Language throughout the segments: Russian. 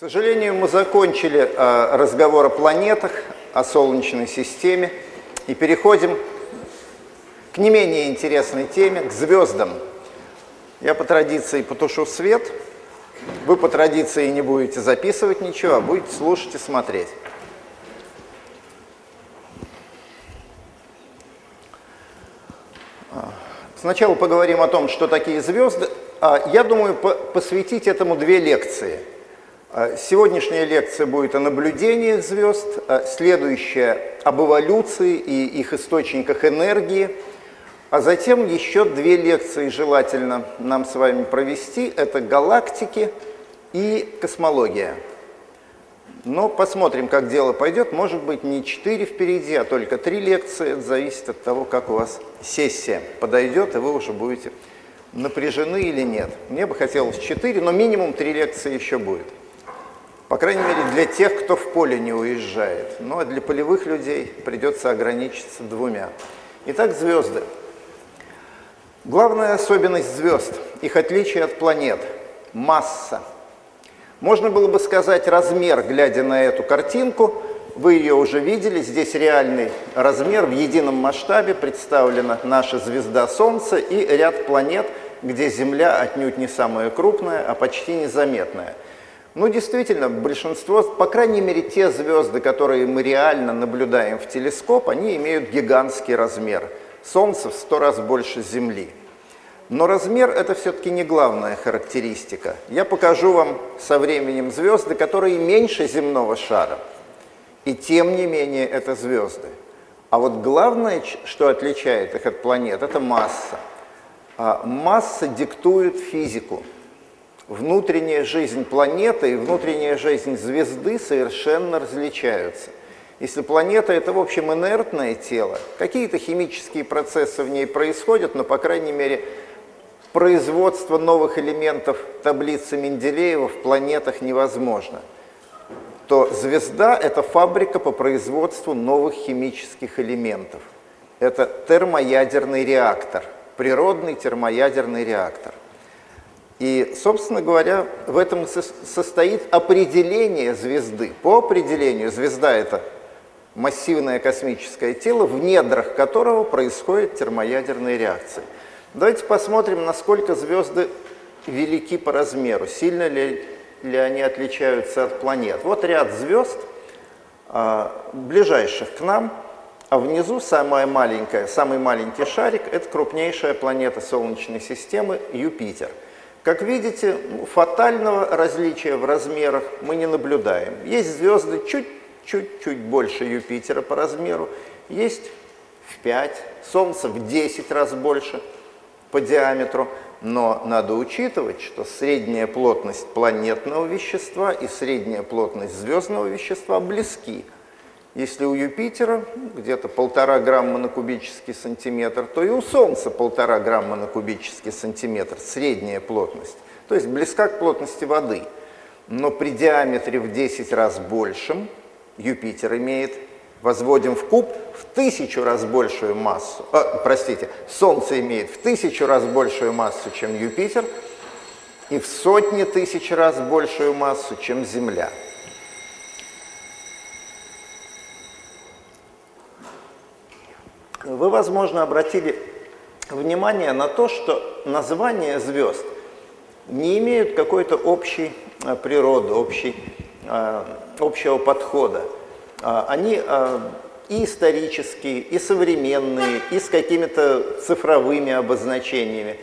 К сожалению, мы закончили э, разговор о планетах, о Солнечной системе и переходим к не менее интересной теме, к звездам. Я по традиции потушу свет, вы по традиции не будете записывать ничего, а будете слушать и смотреть. Сначала поговорим о том, что такие звезды. А, я думаю посвятить этому две лекции – а, сегодняшняя лекция будет о наблюдениях звезд, а следующая об эволюции и их источниках энергии, а затем еще две лекции желательно нам с вами провести. Это галактики и космология. Но посмотрим, как дело пойдет. Может быть, не четыре впереди, а только три лекции. Это зависит от того, как у вас сессия подойдет, и вы уже будете напряжены или нет. Мне бы хотелось четыре, но минимум три лекции еще будет. По крайней мере, для тех, кто в поле не уезжает. Ну а для полевых людей придется ограничиться двумя. Итак, звезды. Главная особенность звезд, их отличие от планет – масса. Можно было бы сказать размер, глядя на эту картинку. Вы ее уже видели, здесь реальный размер, в едином масштабе представлена наша звезда Солнце и ряд планет, где Земля отнюдь не самая крупная, а почти незаметная – ну, действительно, большинство, по крайней мере, те звезды, которые мы реально наблюдаем в телескоп, они имеют гигантский размер. Солнце в сто раз больше Земли. Но размер – это все-таки не главная характеристика. Я покажу вам со временем звезды, которые меньше земного шара. И тем не менее это звезды. А вот главное, что отличает их от планет, это масса. А масса диктует физику внутренняя жизнь планеты и внутренняя жизнь звезды совершенно различаются. Если планета – это, в общем, инертное тело, какие-то химические процессы в ней происходят, но, по крайней мере, производство новых элементов таблицы Менделеева в планетах невозможно, то звезда – это фабрика по производству новых химических элементов. Это термоядерный реактор, природный термоядерный реактор. И, собственно говоря, в этом состоит определение звезды. По определению звезда – это массивное космическое тело, в недрах которого происходят термоядерные реакции. Давайте посмотрим, насколько звезды велики по размеру, сильно ли, ли они отличаются от планет. Вот ряд звезд, а, ближайших к нам, а внизу самая маленькая, самый маленький шарик – это крупнейшая планета Солнечной системы – Юпитер – как видите, фатального различия в размерах мы не наблюдаем. Есть звезды чуть-чуть больше Юпитера по размеру, есть в 5, Солнце в 10 раз больше по диаметру, но надо учитывать, что средняя плотность планетного вещества и средняя плотность звездного вещества близки – если у Юпитера где-то полтора грамма на кубический сантиметр, то и у Солнца полтора грамма на кубический сантиметр, средняя плотность. То есть близка к плотности воды. Но при диаметре в 10 раз большем Юпитер имеет, возводим в куб, в тысячу раз большую массу. Э, простите, Солнце имеет в тысячу раз большую массу, чем Юпитер, и в сотни тысяч раз большую массу, чем Земля. Вы, возможно, обратили внимание на то, что названия звезд не имеют какой-то общей э, природы, общей, э, общего подхода. А, они э, и исторические, и современные, и с какими-то цифровыми обозначениями,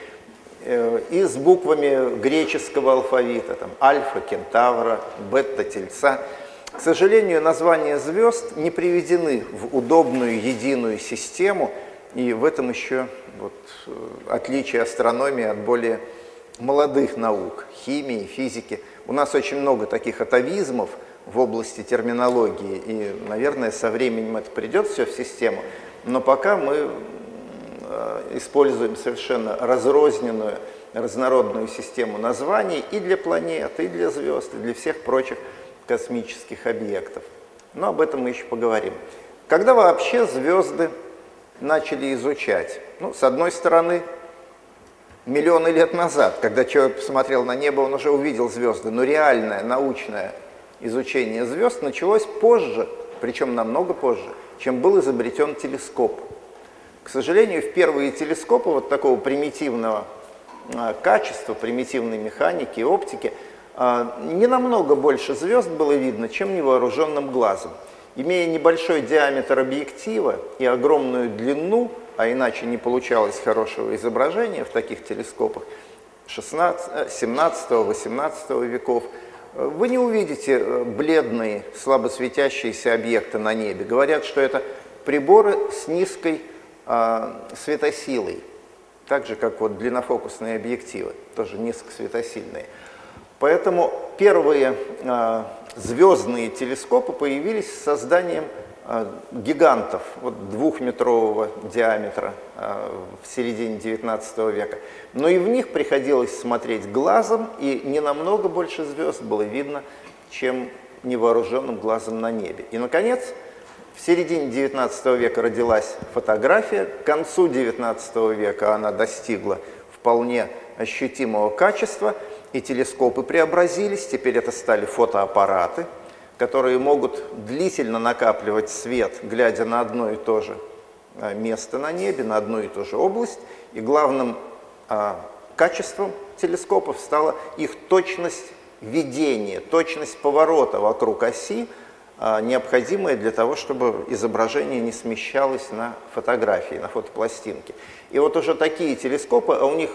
и с буквами греческого алфавита, там, альфа, кентавра, бета, тельца – к сожалению, названия звезд не приведены в удобную единую систему, и в этом еще вот, э, отличие астрономии от более молодых наук, химии, физики. У нас очень много таких атовизмов в области терминологии, и, наверное, со временем это придет все в систему, но пока мы э, используем совершенно разрозненную, разнородную систему названий и для планет, и для звезд, и для всех прочих космических объектов. Но об этом мы еще поговорим. Когда вообще звезды начали изучать? Ну, с одной стороны, миллионы лет назад, когда человек посмотрел на небо, он уже увидел звезды, но реальное научное изучение звезд началось позже, причем намного позже, чем был изобретен телескоп. К сожалению, в первые телескопы вот такого примитивного а, качества, примитивной механики и оптики не намного больше звезд было видно, чем невооруженным глазом. Имея небольшой диаметр объектива и огромную длину, а иначе не получалось хорошего изображения в таких телескопах 16, 17, 18 веков, вы не увидите э, бледные, слабо светящиеся объекты на небе. Говорят, что это приборы с низкой э, светосилой, так же, как вот длиннофокусные объективы, тоже низкосветосильные. Поэтому первые э, звездные телескопы появились с созданием э, гигантов вот, двухметрового диаметра э, в середине 19 века. Но и в них приходилось смотреть глазом, и не намного больше звезд было видно, чем невооруженным глазом на небе. И, наконец, в середине 19 века родилась фотография, к концу 19 века она достигла вполне ощутимого качества – и телескопы преобразились, теперь это стали фотоаппараты, которые могут длительно накапливать свет, глядя на одно и то же а, место на небе, на одну и ту же область. И главным а, качеством телескопов стала их точность видения, точность поворота вокруг оси, а, необходимая для того, чтобы изображение не смещалось на фотографии, на фотопластинке. И вот уже такие телескопы, а у них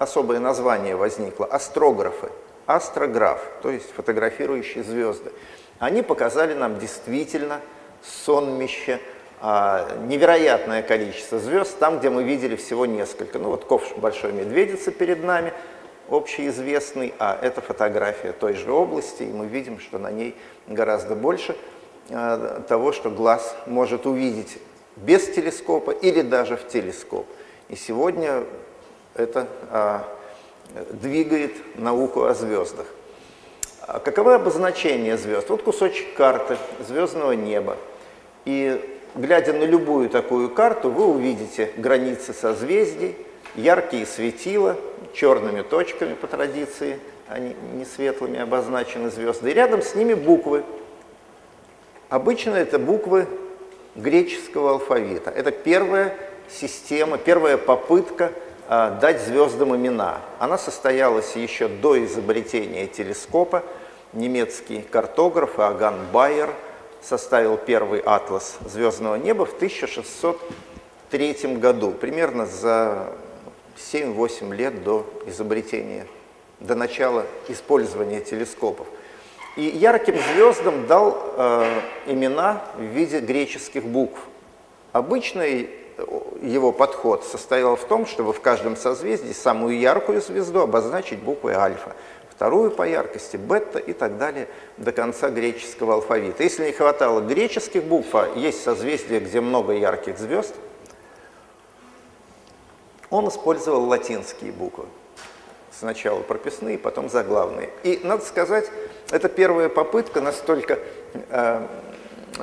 особое название возникло – астрографы, астрограф, то есть фотографирующие звезды. Они показали нам действительно сонмище, а, невероятное количество звезд, там, где мы видели всего несколько. Ну вот ковш Большой Медведицы перед нами, общеизвестный, а это фотография той же области, и мы видим, что на ней гораздо больше а, того, что глаз может увидеть без телескопа или даже в телескоп. И сегодня это а, двигает науку о звездах. А каковы обозначения звезд? Вот кусочек карты звездного неба. И глядя на любую такую карту, вы увидите границы созвездий, яркие светила, черными точками по традиции, они не светлыми обозначены звезды, и рядом с ними буквы. Обычно это буквы греческого алфавита. Это первая система, первая попытка дать звездам имена. Она состоялась еще до изобретения телескопа. Немецкий картограф Иоганн Байер составил первый атлас звездного неба в 1603 году, примерно за 7-8 лет до изобретения, до начала использования телескопов. И ярким звездам дал э, имена в виде греческих букв. Обычный его подход состоял в том, чтобы в каждом созвездии самую яркую звезду обозначить буквой альфа, вторую по яркости бета и так далее до конца греческого алфавита. Если не хватало греческих букв, а есть созвездия, где много ярких звезд, он использовал латинские буквы. Сначала прописные, потом заглавные. И, надо сказать, эта первая попытка настолько э,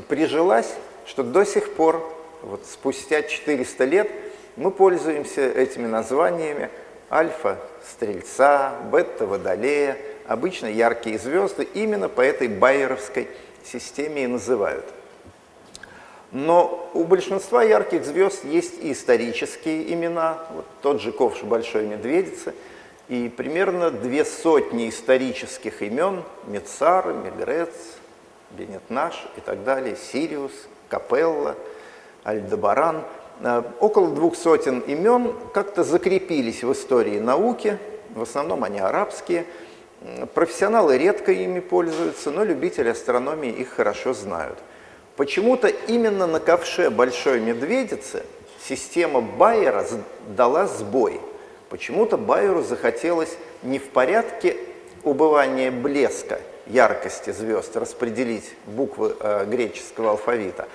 прижилась, что до сих пор вот спустя 400 лет мы пользуемся этими названиями. Альфа – стрельца, бета – водолея, обычно яркие звезды именно по этой байеровской системе и называют. Но у большинства ярких звезд есть и исторические имена, вот тот же ковш Большой Медведицы, и примерно две сотни исторических имен – Мецар, Мегрец, Бенетнаш и так далее, Сириус, Капелла – Альдебаран. Э, около двух сотен имен как-то закрепились в истории науки, в основном они арабские. Профессионалы редко ими пользуются, но любители астрономии их хорошо знают. Почему-то именно на ковше Большой Медведицы система Байера дала сбой. Почему-то Байеру захотелось не в порядке убывания блеска, яркости звезд распределить буквы э, греческого алфавита,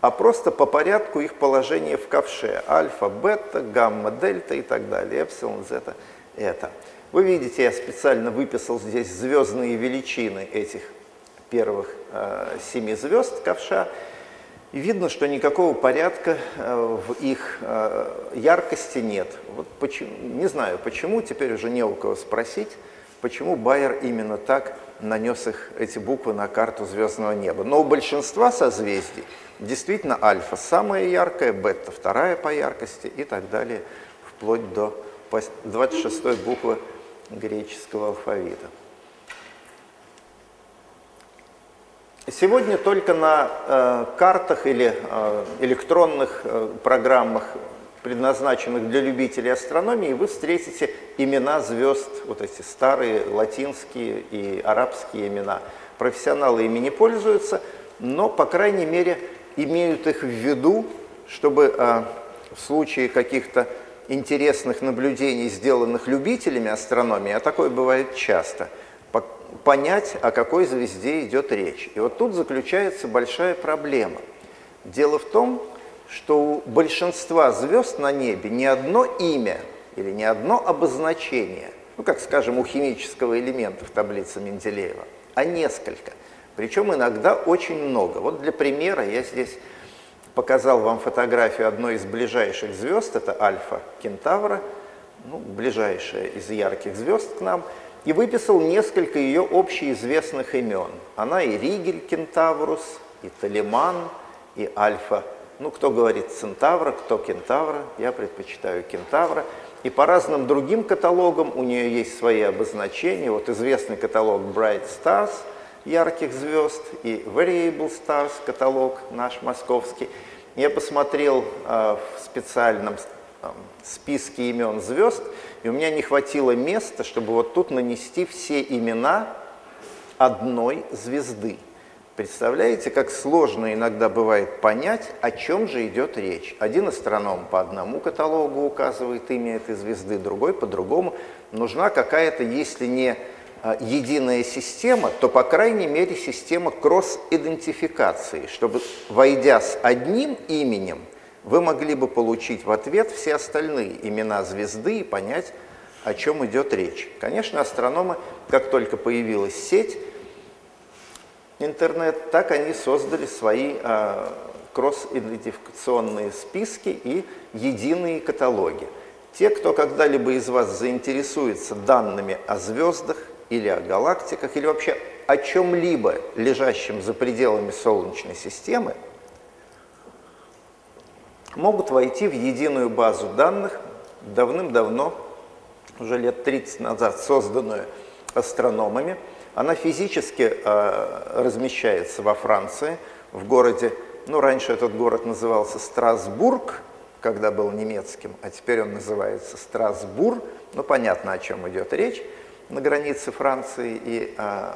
а просто по порядку их положения в ковше. Альфа, бета, гамма, дельта и так далее. Эпсилон, зета, это. Вы видите, я специально выписал здесь звездные величины этих первых э, семи звезд ковша. И видно, что никакого порядка э, в их э, яркости нет. Вот почему, не знаю почему, теперь уже не у кого спросить. Почему Байер именно так нанес их, эти буквы на карту звездного неба. Но у большинства созвездий действительно альфа самая яркая, бета вторая по яркости и так далее, вплоть до 26 буквы греческого алфавита. Сегодня только на э, картах или э, электронных э, программах, предназначенных для любителей астрономии, вы встретите имена звезд, вот эти старые латинские и арабские имена. Профессионалы ими не пользуются, но, по крайней мере, имеют их в виду, чтобы э, в случае каких-то интересных наблюдений, сделанных любителями астрономии, а такое бывает часто – понять, о какой звезде идет речь. И вот тут заключается большая проблема. Дело в том, что у большинства звезд на небе не одно имя или не одно обозначение, ну, как, скажем, у химического элемента в таблице Менделеева, а несколько. Причем иногда очень много. Вот для примера я здесь показал вам фотографию одной из ближайших звезд, это Альфа Кентавра, ну, ближайшая из ярких звезд к нам – и выписал несколько ее общеизвестных имен. Она и Ригель Кентаврус, и Талиман, и Альфа. Ну, кто говорит Центавра, кто Кентавра, я предпочитаю Кентавра. И по разным другим каталогам у нее есть свои обозначения. Вот известный каталог Bright Stars, ярких звезд, и Variable Stars, каталог наш московский. Я посмотрел э, в специальном э, списке имен звезд, и у меня не хватило места, чтобы вот тут нанести все имена одной звезды. Представляете, как сложно иногда бывает понять, о чем же идет речь. Один астроном по одному каталогу указывает имя этой звезды, другой по другому. Нужна какая-то, если не а, единая система, то, по крайней мере, система кросс-идентификации, чтобы, войдя с одним именем, вы могли бы получить в ответ все остальные имена звезды и понять, о чем идет речь. Конечно, астрономы, как только появилась сеть, интернет, так они создали свои э, кросс-идентификационные списки и единые каталоги. Те, кто когда-либо из вас заинтересуется данными о звездах или о галактиках, или вообще о чем-либо, лежащем за пределами Солнечной системы, могут войти в единую базу данных, давным-давно, уже лет 30 назад созданную астрономами. Она физически э, размещается во Франции, в городе, ну, раньше этот город назывался Страсбург, когда был немецким, а теперь он называется Страсбур. Ну, понятно, о чем идет речь, на границе Франции и э,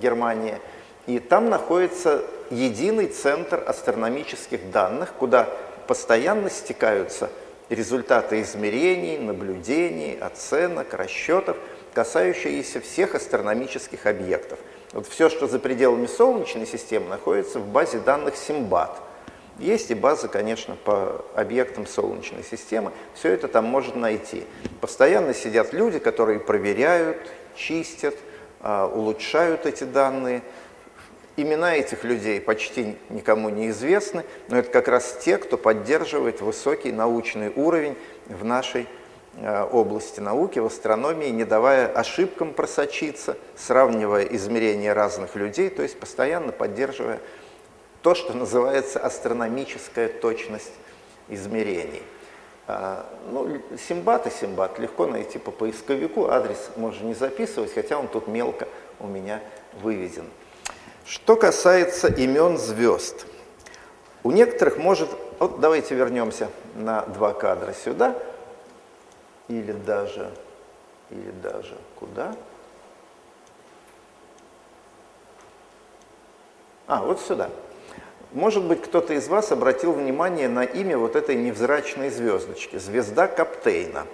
Германии. И там находится единый центр астрономических данных, куда постоянно стекаются результаты измерений, наблюдений, оценок, расчетов, касающиеся всех астрономических объектов. Вот все, что за пределами Солнечной системы, находится в базе данных Симбат. Есть и базы, конечно, по объектам Солнечной системы. Все это там можно найти. Постоянно сидят люди, которые проверяют, чистят, а, улучшают эти данные, Имена этих людей почти никому не известны, но это как раз те, кто поддерживает высокий научный уровень в нашей области науки, в астрономии, не давая ошибкам просочиться, сравнивая измерения разных людей, то есть постоянно поддерживая то, что называется астрономическая точность измерений. А, ну, Симбат и Симбат легко найти по поисковику, адрес можно не записывать, хотя он тут мелко у меня выведен. Что касается имен звезд, у некоторых может... Вот давайте вернемся на два кадра сюда, или даже, или даже куда? А, вот сюда. Может быть, кто-то из вас обратил внимание на имя вот этой невзрачной звездочки, звезда Каптейна.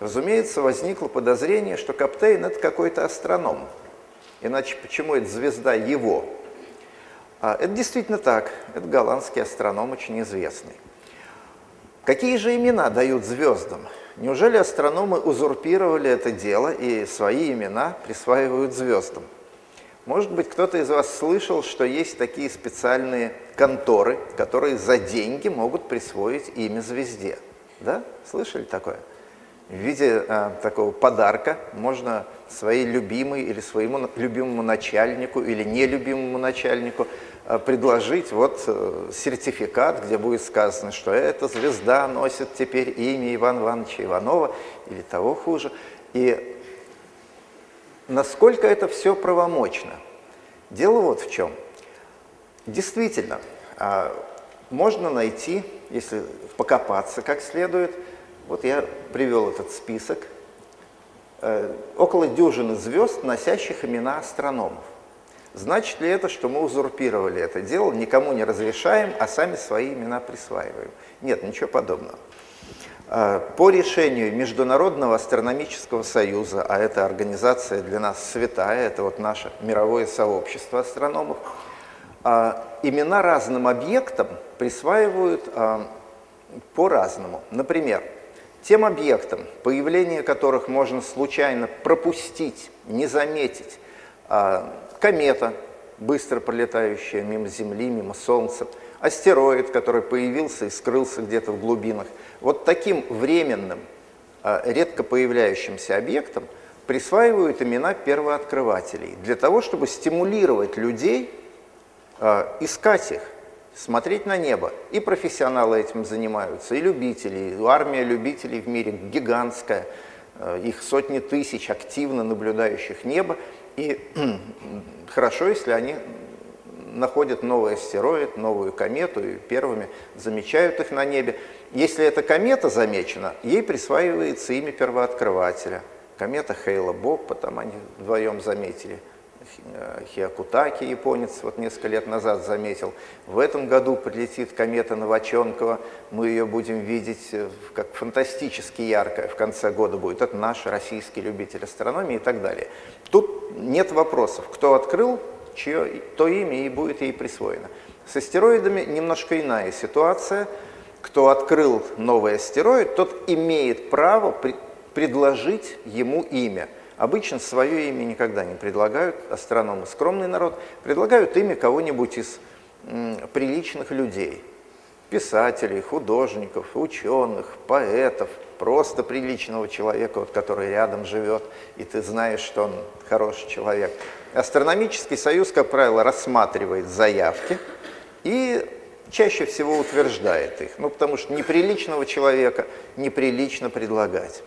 Разумеется, возникло подозрение, что Каптейн – это какой-то астроном – Иначе почему это звезда его? А, это действительно так. Это голландский астроном, очень известный. Какие же имена дают звездам? Неужели астрономы узурпировали это дело и свои имена присваивают звездам? Может быть, кто-то из вас слышал, что есть такие специальные конторы, которые за деньги могут присвоить имя звезде. Да? Слышали такое? в виде э, такого подарка можно своей любимой или своему любимому начальнику или нелюбимому начальнику предложить вот э, сертификат, где будет сказано, что эта звезда носит теперь имя Ивана Ивановича Иванова или того хуже. И насколько это все правомочно? Дело вот в чем. Действительно, а, можно найти, если покопаться как следует, вот я привел этот список, э, около дюжины звезд, носящих имена астрономов. Значит ли это, что мы узурпировали это дело, никому не разрешаем, а сами свои имена присваиваем? Нет, ничего подобного. Э, по решению Международного астрономического союза, а это организация для нас святая, это вот наше мировое сообщество астрономов, э, имена разным объектам присваивают э, по-разному. Например, тем объектам, появление которых можно случайно пропустить, не заметить, комета, быстро пролетающая мимо Земли, мимо Солнца – астероид, который появился и скрылся где-то в глубинах. Вот таким временным, а, редко появляющимся объектам присваивают имена первооткрывателей для того, чтобы стимулировать людей а, искать их, смотреть на небо. И профессионалы этим занимаются, и любители, армия любителей в мире гигантская, а, их сотни тысяч активно наблюдающих небо. И хорошо, если они находят новый астероид, новую комету и первыми замечают их на небе. Если эта комета замечена, ей присваивается имя первооткрывателя. Комета Хейла Боппа, там они вдвоем заметили. Хиакутаки, японец, вот несколько лет назад заметил. В этом году прилетит комета Новоченкова, мы ее будем видеть э, как фантастически яркая, в конце года будет. Это наш российский любитель астрономии и так далее. Тут нет вопросов, кто открыл, чье, то имя и будет ей присвоено. С астероидами немножко иная ситуация. Кто открыл новый астероид, тот имеет право при, предложить ему имя. Обычно свое имя никогда не предлагают, астрономы скромный народ, предлагают имя кого-нибудь из приличных людей. Писателей, художников, ученых, поэтов, просто приличного человека, вот, который рядом живет, и ты знаешь, что он хороший человек. Астрономический союз, как правило, рассматривает заявки и чаще всего утверждает их, ну, потому что неприличного человека неприлично предлагать.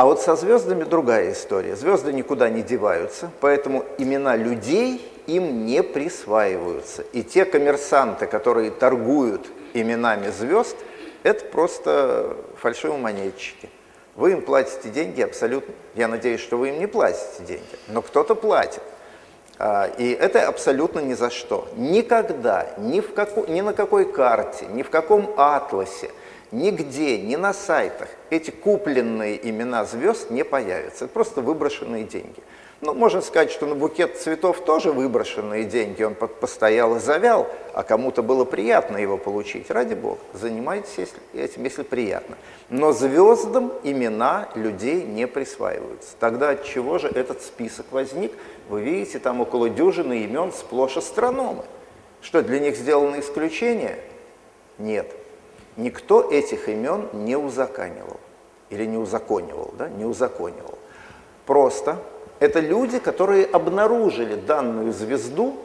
А вот со звездами другая история. Звезды никуда не деваются, поэтому имена людей им не присваиваются. И те коммерсанты, которые торгуют именами звезд, это просто фальшивомонетчики. Вы им платите деньги абсолютно, я надеюсь, что вы им не платите деньги, но кто-то платит. А, и это абсолютно ни за что. Никогда, ни, в какой, ни на какой карте, ни в каком атласе, нигде, ни на сайтах эти купленные имена звезд не появятся. Это просто выброшенные деньги. Ну, можно сказать, что на букет цветов тоже выброшенные деньги, он постоял и завял, а кому-то было приятно его получить. Ради бога, занимайтесь этим, если приятно. Но звездам имена людей не присваиваются. Тогда от чего же этот список возник? Вы видите, там около дюжины имен сплошь астрономы. Что, для них сделано исключение? Нет. Никто этих имен не узаканивал. Или не узаконивал, да? Не узаконивал. Просто это люди, которые обнаружили данную звезду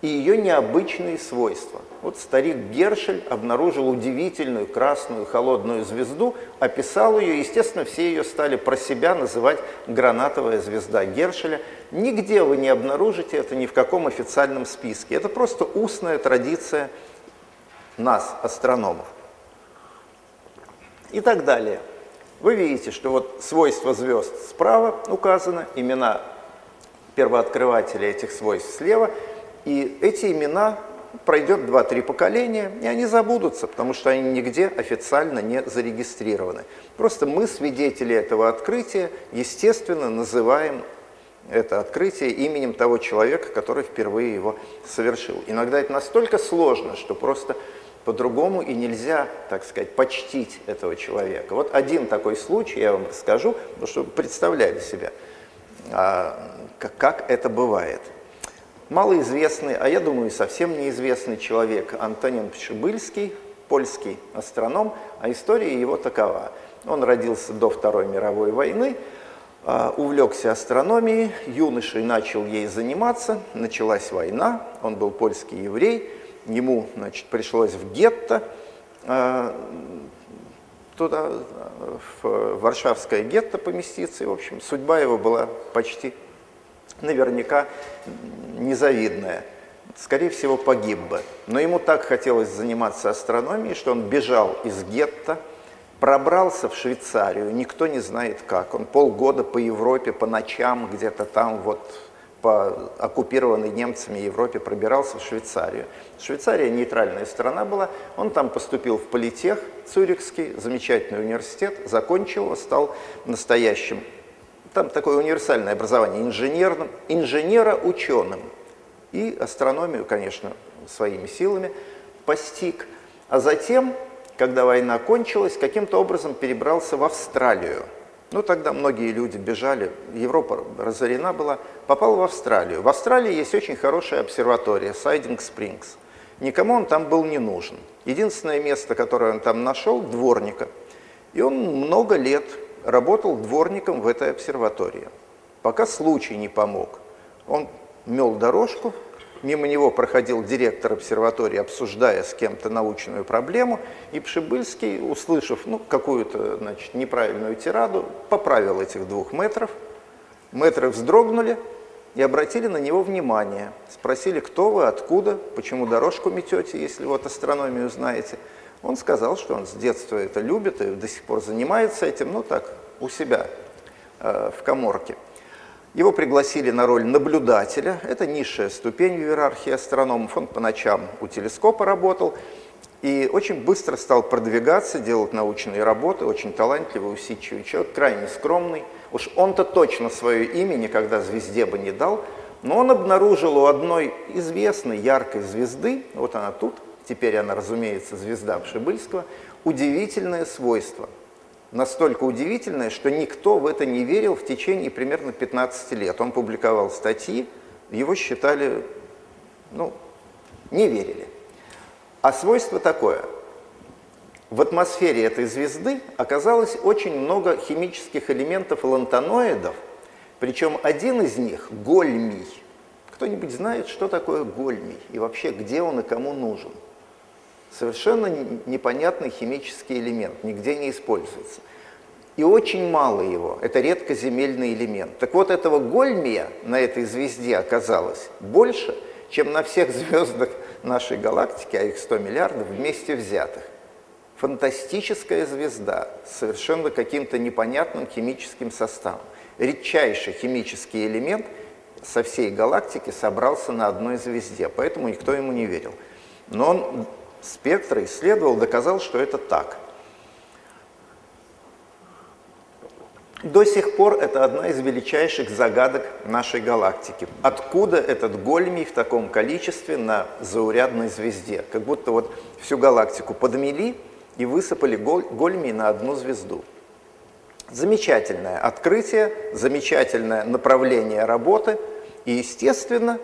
и ее необычные свойства. Вот старик Гершель обнаружил удивительную красную холодную звезду, описал ее, естественно, все ее стали про себя называть гранатовая звезда Гершеля. Нигде вы не обнаружите это ни в каком официальном списке. Это просто устная традиция нас, астрономов. И так далее. Вы видите, что вот свойства звезд справа указаны, имена первооткрывателя этих свойств слева, и эти имена пройдет 2-3 поколения, и они забудутся, потому что они нигде официально не зарегистрированы. Просто мы, свидетели этого открытия, естественно, называем это открытие именем того человека, который впервые его совершил. Иногда это настолько сложно, что просто по-другому и нельзя, так сказать, почтить этого человека. Вот один такой случай я вам расскажу, чтобы представляли себе, а, как это бывает. Малоизвестный, а я думаю, совсем неизвестный человек Антонин Пшибыльский, польский астроном, а история его такова. Он родился до Второй мировой войны, а, увлекся астрономией, юношей начал ей заниматься, началась война, он был польский еврей, ему значит, пришлось в гетто, а, туда, в Варшавское гетто поместиться, и, в общем, судьба его была почти наверняка незавидная. Скорее всего, погиб бы. Но ему так хотелось заниматься астрономией, что он бежал из гетто, пробрался в Швейцарию, никто не знает как. Он полгода по Европе, по ночам где-то там вот по оккупированной немцами Европе пробирался в Швейцарию. Швейцария нейтральная страна была. Он там поступил в политех Цюрихский, замечательный университет, закончил стал настоящим. Там такое универсальное образование, инженерным, инженера-ученым. И астрономию, конечно, своими силами постиг. А затем когда война кончилась, каким-то образом перебрался в Австралию. Ну, тогда многие люди бежали, Европа разорена была, попал в Австралию. В Австралии есть очень хорошая обсерватория, Сайдинг Спрингс. Никому он там был не нужен. Единственное место, которое он там нашел, дворника. И он много лет работал дворником в этой обсерватории, пока случай не помог. Он мел дорожку, Мимо него проходил директор обсерватории, обсуждая с кем-то научную проблему, и Пшибыльский, услышав ну, какую-то значит, неправильную тираду, поправил этих двух метров. Метры вздрогнули и обратили на него внимание. Спросили, кто вы, откуда, почему дорожку метете, если вот астрономию знаете. Он сказал, что он с детства это любит и до сих пор занимается этим, ну так, у себя э, в коморке. Его пригласили на роль наблюдателя. Это низшая ступень в иерархии астрономов. Он по ночам у телескопа работал и очень быстро стал продвигаться, делать научные работы. Очень талантливый, усидчивый человек, крайне скромный. Уж он-то точно свое имя никогда звезде бы не дал. Но он обнаружил у одной известной яркой звезды, вот она тут, теперь она, разумеется, звезда Пшибыльского, удивительное свойство – настолько удивительное, что никто в это не верил в течение примерно 15 лет. Он публиковал статьи, его считали, ну, не верили. А свойство такое. В атмосфере этой звезды оказалось очень много химических элементов лантаноидов, причем один из них – гольмий. Кто-нибудь знает, что такое гольмий и вообще где он и кому нужен? Совершенно непонятный химический элемент, нигде не используется. И очень мало его, это редкоземельный элемент. Так вот, этого гольмия на этой звезде оказалось больше, чем на всех звездах нашей галактики, а их 100 миллиардов, вместе взятых. Фантастическая звезда с совершенно каким-то непонятным химическим составом. Редчайший химический элемент со всей галактики собрался на одной звезде, поэтому никто ему не верил. Но он спектра исследовал, доказал, что это так. До сих пор это одна из величайших загадок нашей галактики. Откуда этот гольмий в таком количестве на заурядной звезде? Как будто вот всю галактику подмели и высыпали гольмий на одну звезду. Замечательное открытие, замечательное направление работы. И, естественно,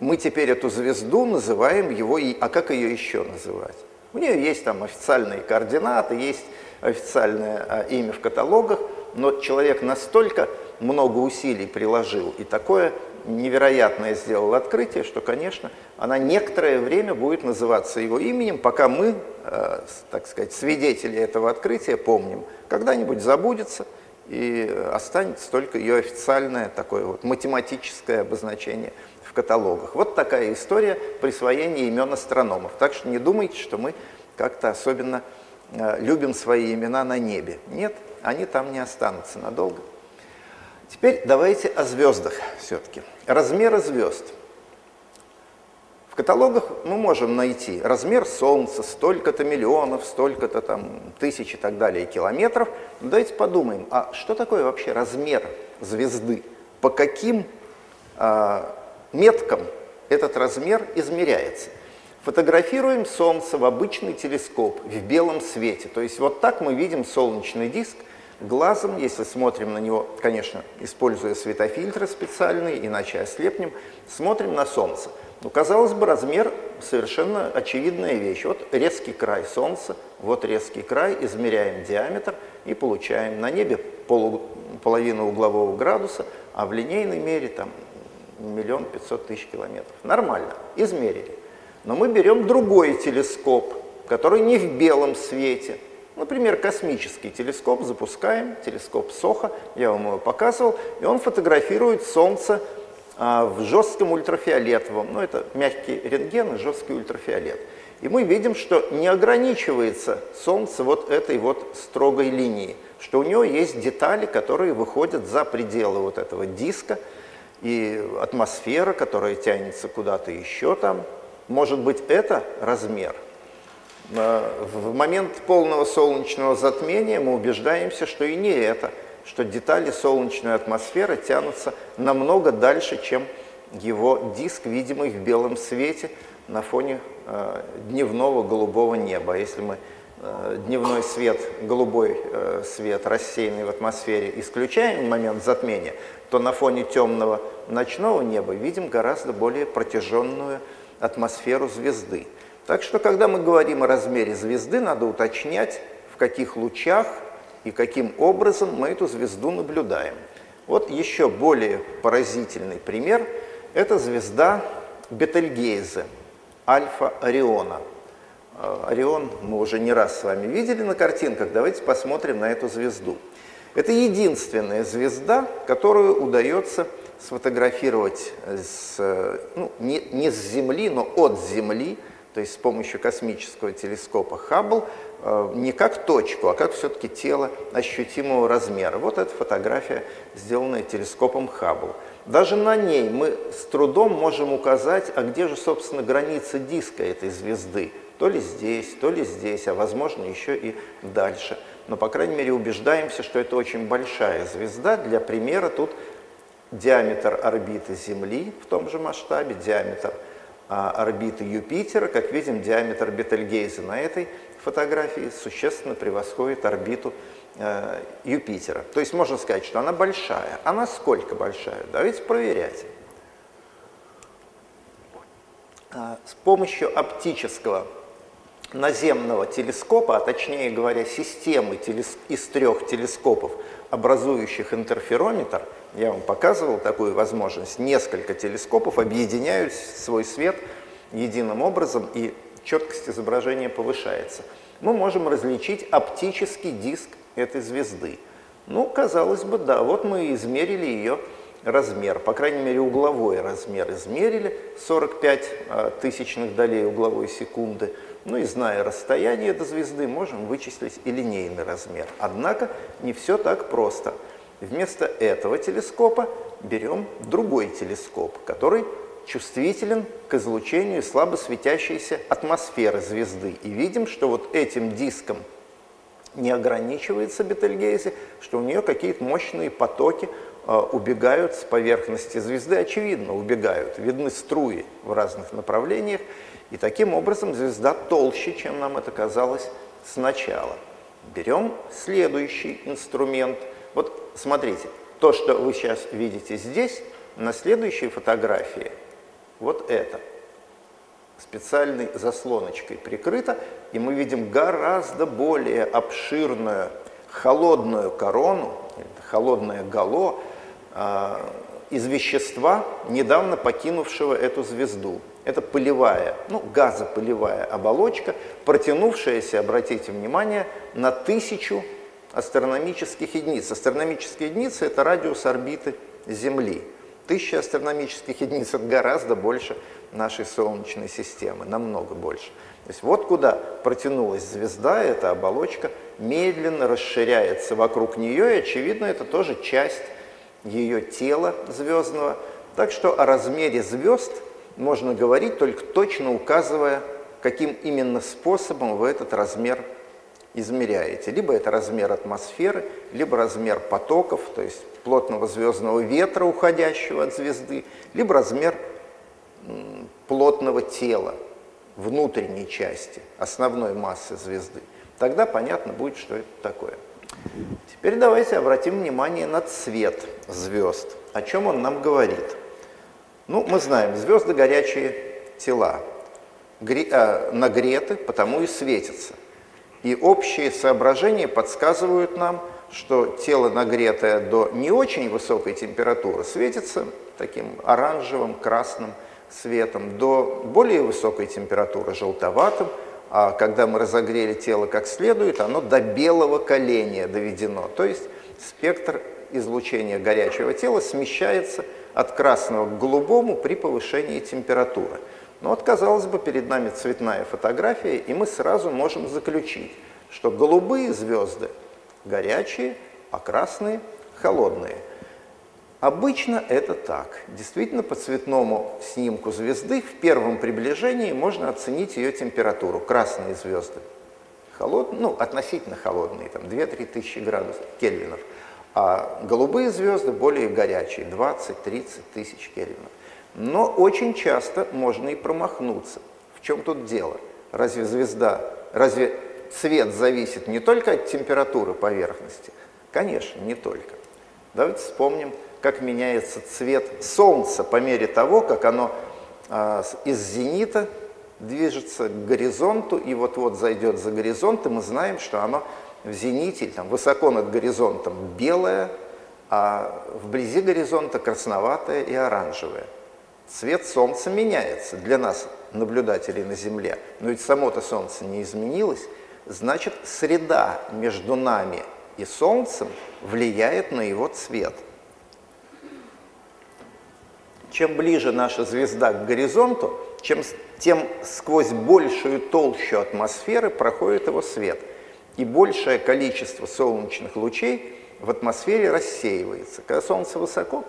мы теперь эту звезду называем его, а как ее еще называть? У нее есть там официальные координаты, есть официальное а, имя в каталогах, но человек настолько много усилий приложил и такое невероятное сделал открытие, что, конечно, она некоторое время будет называться его именем, пока мы, э, так сказать, свидетели этого открытия помним. Когда-нибудь забудется, и останется только ее официальное такое вот математическое обозначение – каталогах. Вот такая история присвоения имен астрономов. Так что не думайте, что мы как-то особенно э, любим свои имена на небе. Нет, они там не останутся надолго. Теперь давайте о звездах все-таки. Размеры звезд. В каталогах мы можем найти размер Солнца, столько-то миллионов, столько-то там тысяч и так далее километров. Но давайте подумаем, а что такое вообще размер звезды? По каким а, меткам этот размер измеряется. Фотографируем Солнце в обычный телескоп в белом свете. То есть вот так мы видим солнечный диск глазом, если смотрим на него, конечно, используя светофильтры специальные, иначе ослепнем, смотрим на Солнце. Ну, казалось бы, размер совершенно очевидная вещь. Вот резкий край Солнца, вот резкий край, измеряем диаметр и получаем на небе полу, половину углового градуса, а в линейной мере там миллион пятьсот тысяч километров. Нормально, измерили. Но мы берем другой телескоп, который не в белом свете. Например, космический телескоп запускаем, телескоп Соха, я вам его показывал, и он фотографирует Солнце а, в жестком ультрафиолетовом, ну это мягкий рентген и жесткий ультрафиолет. И мы видим, что не ограничивается Солнце вот этой вот строгой линией, что у него есть детали, которые выходят за пределы вот этого диска, и атмосфера, которая тянется куда-то еще там. Может быть, это размер. А, в момент полного солнечного затмения мы убеждаемся, что и не это – что детали солнечной атмосферы тянутся намного дальше, чем его диск, видимый в белом свете на фоне э, дневного голубого неба. Если мы э, дневной свет, голубой э, свет, рассеянный в атмосфере, исключаем момент затмения, то на фоне темного ночного неба видим гораздо более протяженную атмосферу звезды. Так что, когда мы говорим о размере звезды, надо уточнять, в каких лучах и каким образом мы эту звезду наблюдаем. Вот еще более поразительный пример – это звезда Бетельгейзе, Альфа Ориона. Э, Орион мы уже не раз с вами видели на картинках, давайте посмотрим на эту звезду. Это единственная звезда, которую удается сфотографировать с, ну, не, не с Земли, но от Земли, то есть с помощью космического телескопа Хаббл, Э, не как точку, а как все-таки тело ощутимого размера. Вот эта фотография, сделанная телескопом Хаббл. Даже на ней мы с трудом можем указать, а где же, собственно, граница диска этой звезды. То ли здесь, то ли здесь, а возможно еще и дальше. Но, по крайней мере, убеждаемся, что это очень большая звезда. Для примера тут диаметр орбиты Земли в том же масштабе, диаметр а, орбиты Юпитера, как видим, диаметр Бетельгейза на этой фотографии существенно превосходит орбиту э, Юпитера. То есть можно сказать, что она большая. А насколько большая? Давайте проверять. А, с помощью оптического наземного телескопа, а точнее говоря, системы телес... из трех телескопов, образующих интерферометр, я вам показывал такую возможность, несколько телескопов объединяют свой свет единым образом, и четкость изображения повышается. Мы можем различить оптический диск этой звезды. Ну, казалось бы, да, вот мы измерили ее размер, по крайней мере, угловой размер измерили, 45 а, тысячных долей угловой секунды. Ну и зная расстояние до звезды, можем вычислить и линейный размер. Однако не все так просто. Вместо этого телескопа берем другой телескоп, который чувствителен к излучению слабо светящейся атмосферы звезды. И видим, что вот этим диском не ограничивается Бетельгейзе, что у нее какие-то мощные потоки э, убегают с поверхности звезды, очевидно, убегают, видны струи в разных направлениях, и таким образом звезда толще, чем нам это казалось сначала. Берем следующий инструмент. Вот смотрите, то, что вы сейчас видите здесь, на следующей фотографии – вот это специальной заслоночкой прикрыто, и мы видим гораздо более обширную холодную корону, холодное гало э, из вещества, недавно покинувшего эту звезду. Это пылевая, ну, газопылевая оболочка, протянувшаяся, обратите внимание, на тысячу астрономических единиц. Астрономические единицы – это радиус орбиты Земли. Тысяча астрономических единиц – это гораздо больше нашей Солнечной системы, намного больше. То есть вот куда протянулась звезда, эта оболочка медленно расширяется вокруг нее, и, очевидно, это тоже часть ее тела звездного. Так что о размере звезд можно говорить, только точно указывая, каким именно способом вы этот размер измеряете. Либо это размер атмосферы, либо размер потоков, то есть плотного звездного ветра, уходящего от звезды, либо размер плотного тела, внутренней части, основной массы звезды. Тогда понятно будет, что это такое. Теперь давайте обратим внимание на цвет звезд. О чем он нам говорит? Ну, мы знаем, звезды горячие тела, гре, э, нагреты, потому и светятся. И общие соображения подсказывают нам, что тело, нагретое до не очень высокой температуры, светится таким оранжевым, красным светом, до более высокой температуры желтоватым, а когда мы разогрели тело как следует, оно до белого коления доведено. То есть спектр излучения горячего тела смещается от красного к голубому при повышении температуры. Но вот, казалось бы, перед нами цветная фотография, и мы сразу можем заключить, что голубые звезды горячие, а красные холодные. Обычно это так. Действительно, по цветному снимку звезды в первом приближении можно оценить ее температуру. Красные звезды холодные, ну, относительно холодные, там 2-3 тысячи градусов кельвинов. А голубые звезды более горячие, 20-30 тысяч кельвинов. Но очень часто можно и промахнуться. В чем тут дело? Разве звезда, разве цвет зависит не только от температуры поверхности? Конечно, не только. Давайте вспомним, как меняется цвет Солнца по мере того, как оно э, из зенита движется к горизонту и вот-вот зайдет за горизонт, и мы знаем, что оно в зените, там, высоко над горизонтом белое, а вблизи горизонта красноватое и оранжевое. Цвет Солнца меняется для нас, наблюдателей на Земле, но ведь само-то Солнце не изменилось, значит, среда между нами и Солнцем влияет на его цвет. Чем ближе наша звезда к горизонту, чем, тем сквозь большую толщу атмосферы проходит его свет. И большее количество солнечных лучей в атмосфере рассеивается. Когда Солнце высоко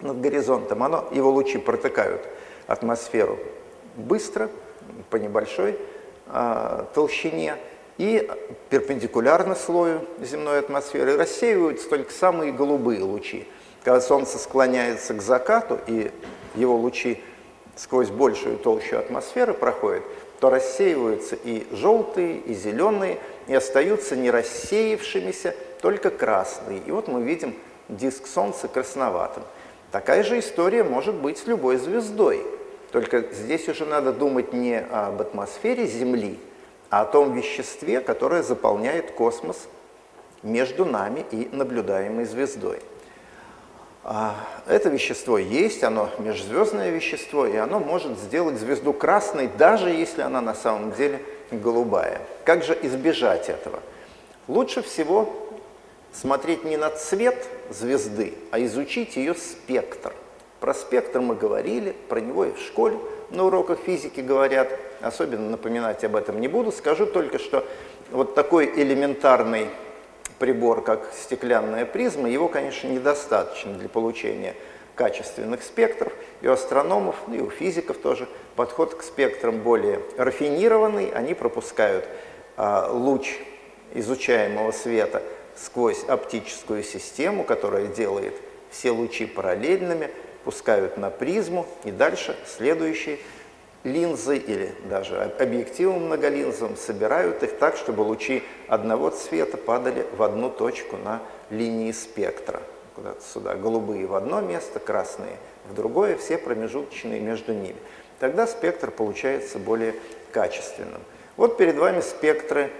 над горизонтом, оно, его лучи протыкают атмосферу быстро, по небольшой э, толщине, и перпендикулярно слою земной атмосферы рассеиваются только самые голубые лучи. Когда Солнце склоняется к закату, и его лучи сквозь большую толщу атмосферы проходят, то рассеиваются и желтые, и зеленые, и остаются не рассеявшимися, только красные. И вот мы видим диск Солнца красноватым. Такая же история может быть с любой звездой. Только здесь уже надо думать не об атмосфере Земли, а о том веществе, которое заполняет космос между нами и наблюдаемой звездой. А, это вещество есть, оно межзвездное вещество, и оно может сделать звезду красной, даже если она на самом деле голубая. Как же избежать этого? Лучше всего смотреть не на цвет звезды, а изучить ее спектр. Про спектр мы говорили, про него и в школе на уроках физики говорят, особенно напоминать об этом не буду, скажу только, что вот такой элементарный прибор, как стеклянная призма, его, конечно, недостаточно для получения качественных спектров. И у астрономов, ну и у физиков тоже подход к спектрам более рафинированный. Они пропускают а, луч изучаемого света сквозь оптическую систему, которая делает все лучи параллельными, пускают на призму и дальше следующий линзы или даже объективом многолинзовым собирают их так, чтобы лучи одного цвета падали в одну точку на линии спектра. Куда-то сюда голубые в одно место, красные в другое, все промежуточные между ними. Тогда спектр получается более качественным. Вот перед вами спектры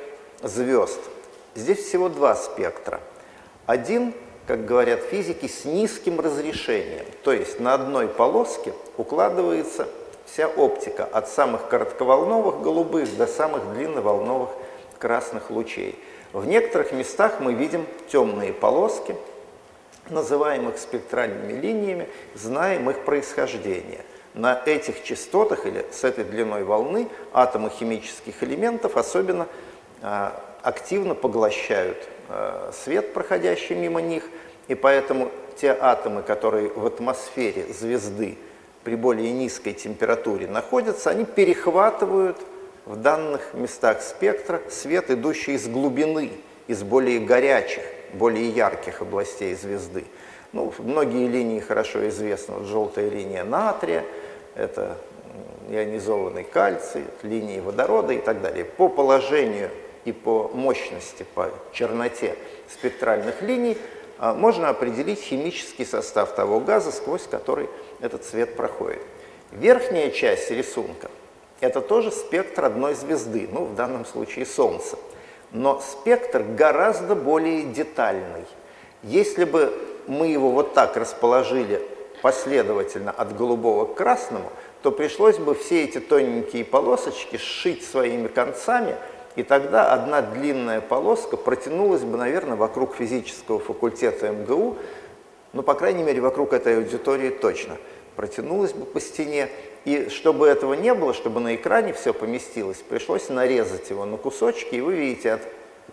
звезд. Здесь всего два спектра. Один, как говорят физики, с низким разрешением. То есть на одной полоске укладывается вся оптика от самых коротковолновых голубых до самых длинноволновых красных лучей. В некоторых местах мы видим темные полоски, называемых спектральными линиями, знаем их происхождение. На этих частотах или с этой длиной волны атомы химических элементов особенно э, активно поглощают э, свет, проходящий мимо них, и поэтому те атомы, которые в атмосфере звезды при более низкой температуре находятся, они перехватывают в данных местах спектра свет, идущий из глубины, из более горячих, более ярких областей звезды. Ну, многие линии хорошо известны. Вот желтая линия натрия, это ионизованный кальций, линии водорода и так далее. По положению и по мощности, по черноте спектральных линий а, можно определить химический состав того газа, сквозь который этот свет проходит. Верхняя часть рисунка – это тоже спектр одной звезды, ну, в данном случае Солнца. Но спектр гораздо более детальный. Если бы мы его вот так расположили последовательно от голубого к красному, то пришлось бы все эти тоненькие полосочки сшить своими концами, и тогда одна длинная полоска протянулась бы, наверное, вокруг физического факультета МГУ, ну, по крайней мере, вокруг этой аудитории точно, протянулась бы по стене. И чтобы этого не было, чтобы на экране все поместилось, пришлось нарезать его на кусочки, и вы видите, от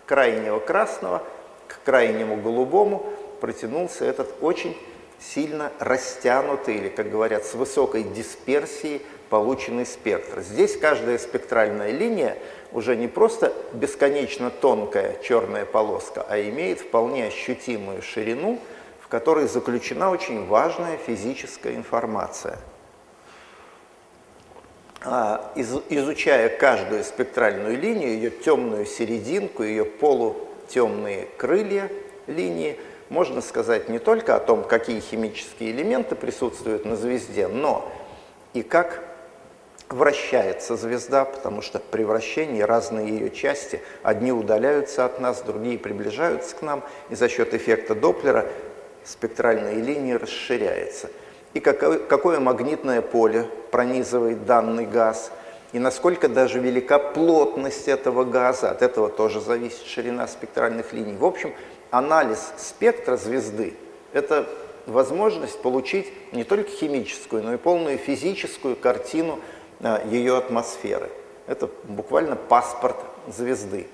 крайнего красного к крайнему голубому протянулся этот очень сильно растянутый, или, как говорят, с высокой дисперсией полученный спектр. Здесь каждая спектральная линия уже не просто бесконечно тонкая черная полоска, а имеет вполне ощутимую ширину, которой заключена очень важная физическая информация. А, изучая каждую спектральную линию, ее темную серединку, ее полутемные крылья линии, можно сказать не только о том, какие химические элементы присутствуют на звезде, но и как вращается звезда, потому что при вращении разные ее части, одни удаляются от нас, другие приближаются к нам, и за счет эффекта Доплера спектральная линия расширяется. И какое, какое магнитное поле пронизывает данный газ, и насколько даже велика плотность этого газа, от этого тоже зависит ширина спектральных линий. В общем, анализ спектра звезды – это возможность получить не только химическую, но и полную физическую картину а, ее атмосферы. Это буквально паспорт звезды.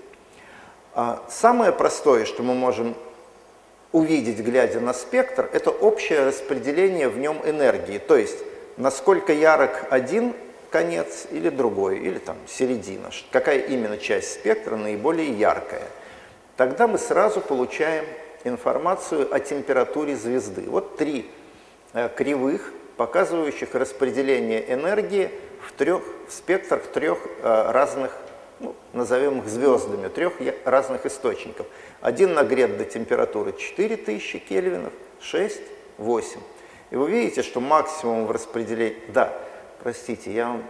А, самое простое, что мы можем увидеть, глядя на спектр, это общее распределение в нем энергии. То есть, насколько ярок один конец или другой, или там середина, какая именно часть спектра наиболее яркая – тогда мы сразу получаем информацию о температуре звезды. Вот три э, кривых, показывающих распределение энергии в, трех, в спектрах трех э, разных, ну, назовем их звездами, трех разных источников. Один нагрет до температуры 4000 кельвинов, 6, 8. И вы видите, что максимум в распределении... Да, простите, я вам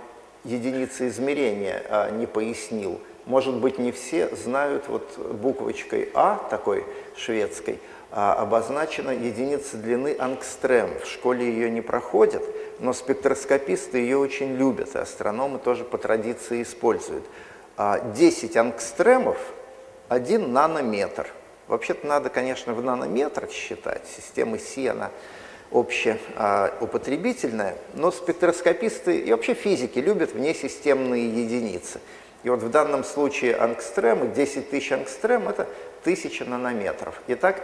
единицы измерения а, не пояснил. Может быть, не все знают вот буквочкой А, такой шведской, а обозначена единица длины ангстрем. В школе ее не проходят, но спектроскописты ее очень любят, и астрономы тоже по традиции используют. 10 а ангстремов – 1 нанометр. Вообще-то надо, конечно, в нанометрах считать. Система Си, она общеупотребительная, но спектроскописты и вообще физики любят внесистемные единицы – и вот в данном случае ангстремы, 10 тысяч ангстрем – это 1000 нанометров. Итак,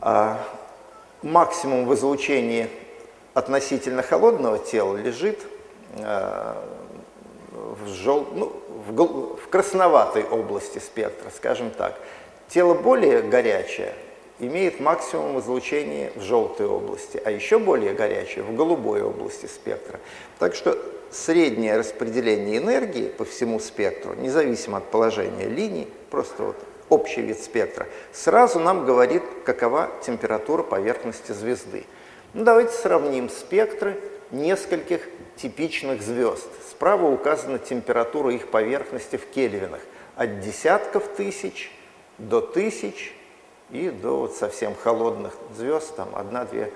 а, максимум в излучении относительно холодного тела лежит а, в, жел... ну, в, в красноватой области спектра, скажем так. Тело более горячее имеет максимум излучения в желтой области, а еще более горячее в голубой области спектра. Так что среднее распределение энергии по всему спектру, независимо от положения линий, просто вот общий вид спектра, сразу нам говорит, какова температура поверхности звезды. Ну, давайте сравним спектры нескольких типичных звезд. Справа указана температура их поверхности в кельвинах. От десятков тысяч до тысяч и до вот совсем холодных звезд, там 1, 2,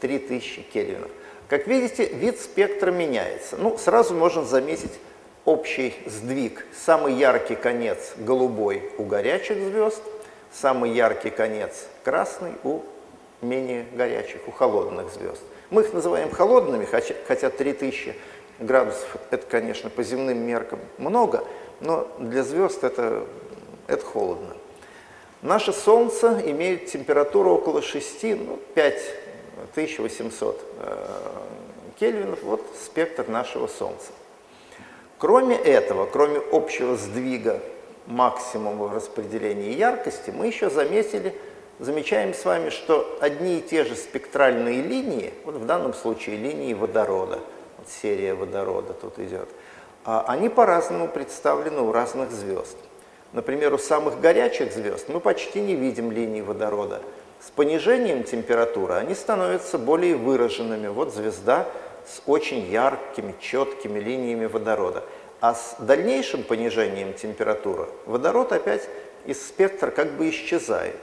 3 тысячи кельвинов. Как видите, вид спектра меняется. Ну, сразу можно заметить общий сдвиг. Самый яркий конец голубой у горячих звезд, самый яркий конец красный у менее горячих, у холодных звезд. Мы их называем холодными, хотя, хотя 3000 градусов это, конечно, по земным меркам много, но для звезд это, это холодно. Наше Солнце имеет температуру около 6, ну, 5 1800 э, кельвинов, вот спектр нашего Солнца. Кроме этого, кроме общего сдвига максимума в распределении яркости, мы еще заметили, замечаем с вами, что одни и те же спектральные линии, вот в данном случае линии водорода, вот серия водорода тут идет, а они по-разному представлены у разных звезд. Например, у самых горячих звезд мы почти не видим линии водорода – С понижением температуры они становятся более выраженными. Вот звезда с очень яркими, четкими линиями водорода. А с дальнейшим понижением температуры водород опять из спектра как бы исчезает.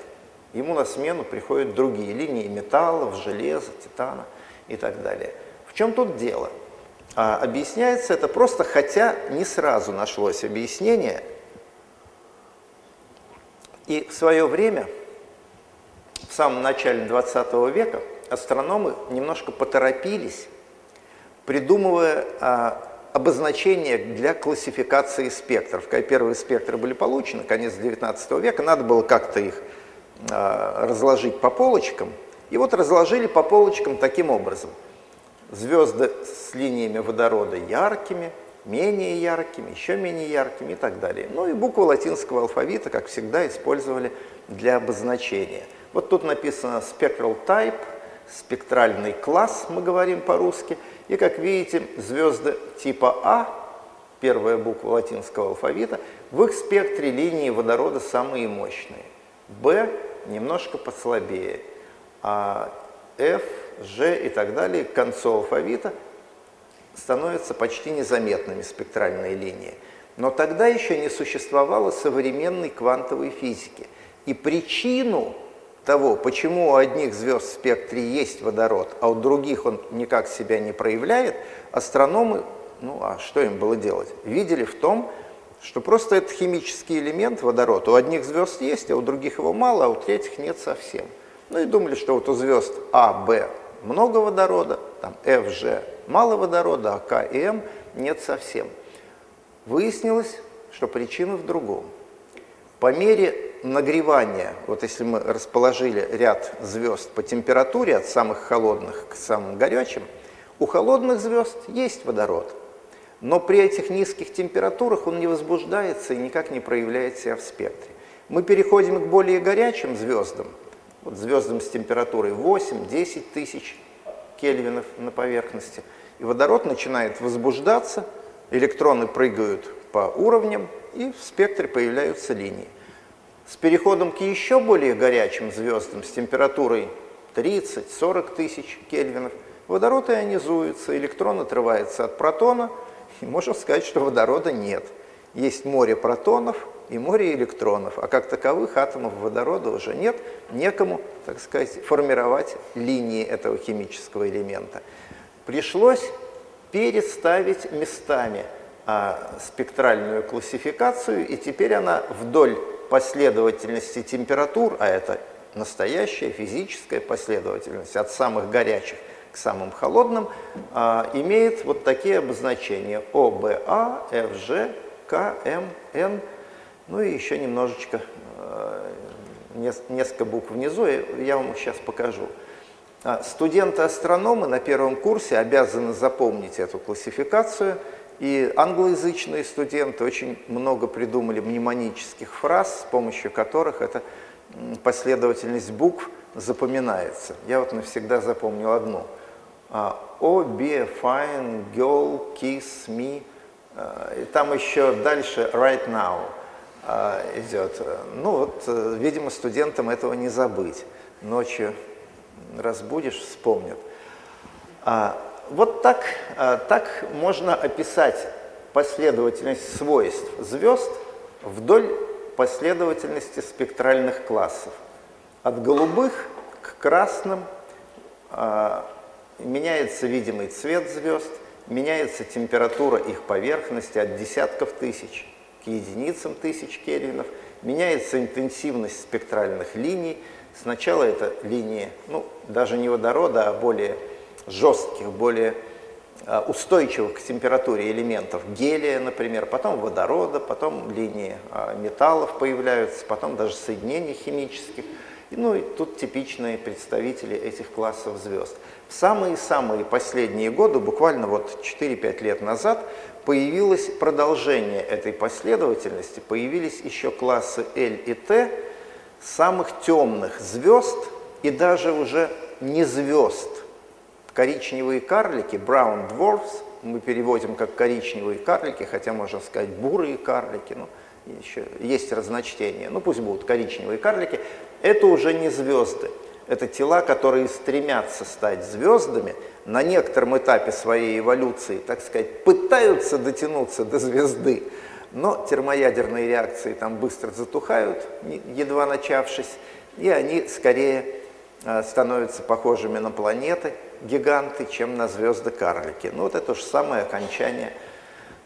Ему на смену приходят другие линии металлов, железа, титана и так далее. В чем тут дело? А объясняется это просто, хотя не сразу нашлось объяснение. И в свое время, в самом начале 20 века, астрономы немножко поторопились, придумывая а, обозначения для классификации спектров. Когда первые спектры были получены, конец 19 века, надо было как-то их разложить по полочкам. И вот разложили по полочкам таким образом – звезды с линиями водорода яркими, менее яркими, еще менее яркими и так далее. Ну и буквы латинского алфавита, как всегда, использовали для обозначения. Вот тут написано spectral type, спектральный класс, мы говорим по-русски. И, как видите, звезды типа А, первая буква латинского алфавита, в их спектре линии водорода самые мощные. Б немножко послабее, а F Ж и так далее к концу алфавита становятся почти незаметными спектральные линии. Но тогда еще не существовало современной квантовой физики. И причину того, почему у одних звезд в спектре есть водород, а у других он никак себя не проявляет, астрономы, ну а что им было делать, видели в том, что просто этот химический элемент, водород, у одних звезд есть, а у других его мало, а у третьих нет совсем. Ну и думали, что вот у звезд А, Б, много водорода, там FG мало водорода, а К и М нет совсем. Выяснилось, что причина в другом. По мере нагревания, вот если мы расположили ряд звезд по температуре от самых холодных к самым горячим, у холодных звезд есть водород, но при этих низких температурах он не возбуждается и никак не проявляет себя в спектре. Мы переходим к более горячим звездам, вот звездам с температурой 8-10 тысяч кельвинов на поверхности. И водород начинает возбуждаться, электроны прыгают по уровням, и в спектре появляются линии. С переходом к еще более горячим звездам с температурой 30-40 тысяч кельвинов водород ионизуется, электрон отрывается от протона, и можно сказать, что водорода нет. Есть море протонов, и море электронов, а как таковых атомов водорода уже нет, некому, так сказать, формировать линии этого химического элемента. Пришлось переставить местами а, спектральную классификацию, и теперь она вдоль последовательности температур, а это настоящая физическая последовательность от самых горячих к самым холодным, а, имеет вот такие обозначения ОБА, ФЖ, К, М, Н, ну и еще немножечко, э, несколько букв внизу, я вам сейчас покажу. А, студенты-астрономы на первом курсе обязаны запомнить эту классификацию, и англоязычные студенты очень много придумали мнемонических фраз, с помощью которых эта последовательность букв запоминается. Я вот навсегда запомнил одну. «О, be fine girl, kiss me». Э, и там еще дальше «right now». А, идет. Ну вот, э, видимо, студентам этого не забыть. Ночью разбудишь, вспомнят. А, вот так, а, так можно описать последовательность свойств звезд вдоль последовательности спектральных классов. От голубых к красным а, меняется видимый цвет звезд, меняется температура их поверхности от десятков тысяч к единицам тысяч кельвинов, меняется интенсивность спектральных линий. Сначала это линии, ну, даже не водорода, а более жестких, более а, устойчивых к температуре элементов гелия, например, потом водорода, потом линии а, металлов появляются, потом даже соединений химических. Ну и тут типичные представители этих классов звезд. В самые-самые последние годы, буквально вот 4-5 лет назад, появилось продолжение этой последовательности, появились еще классы L и T самых темных звезд и даже уже не звезд. Коричневые карлики, brown dwarfs, мы переводим как коричневые карлики, хотя можно сказать бурые карлики, ну, еще есть разночтения, ну пусть будут коричневые карлики, это уже не звезды, Это тела, которые стремятся стать звездами, на некотором этапе своей эволюции, так сказать, пытаются дотянуться до звезды, но термоядерные реакции там быстро затухают, едва начавшись, и они скорее э, становятся похожими на планеты, гиганты, чем на звезды-карлики. Ну вот это же самое окончание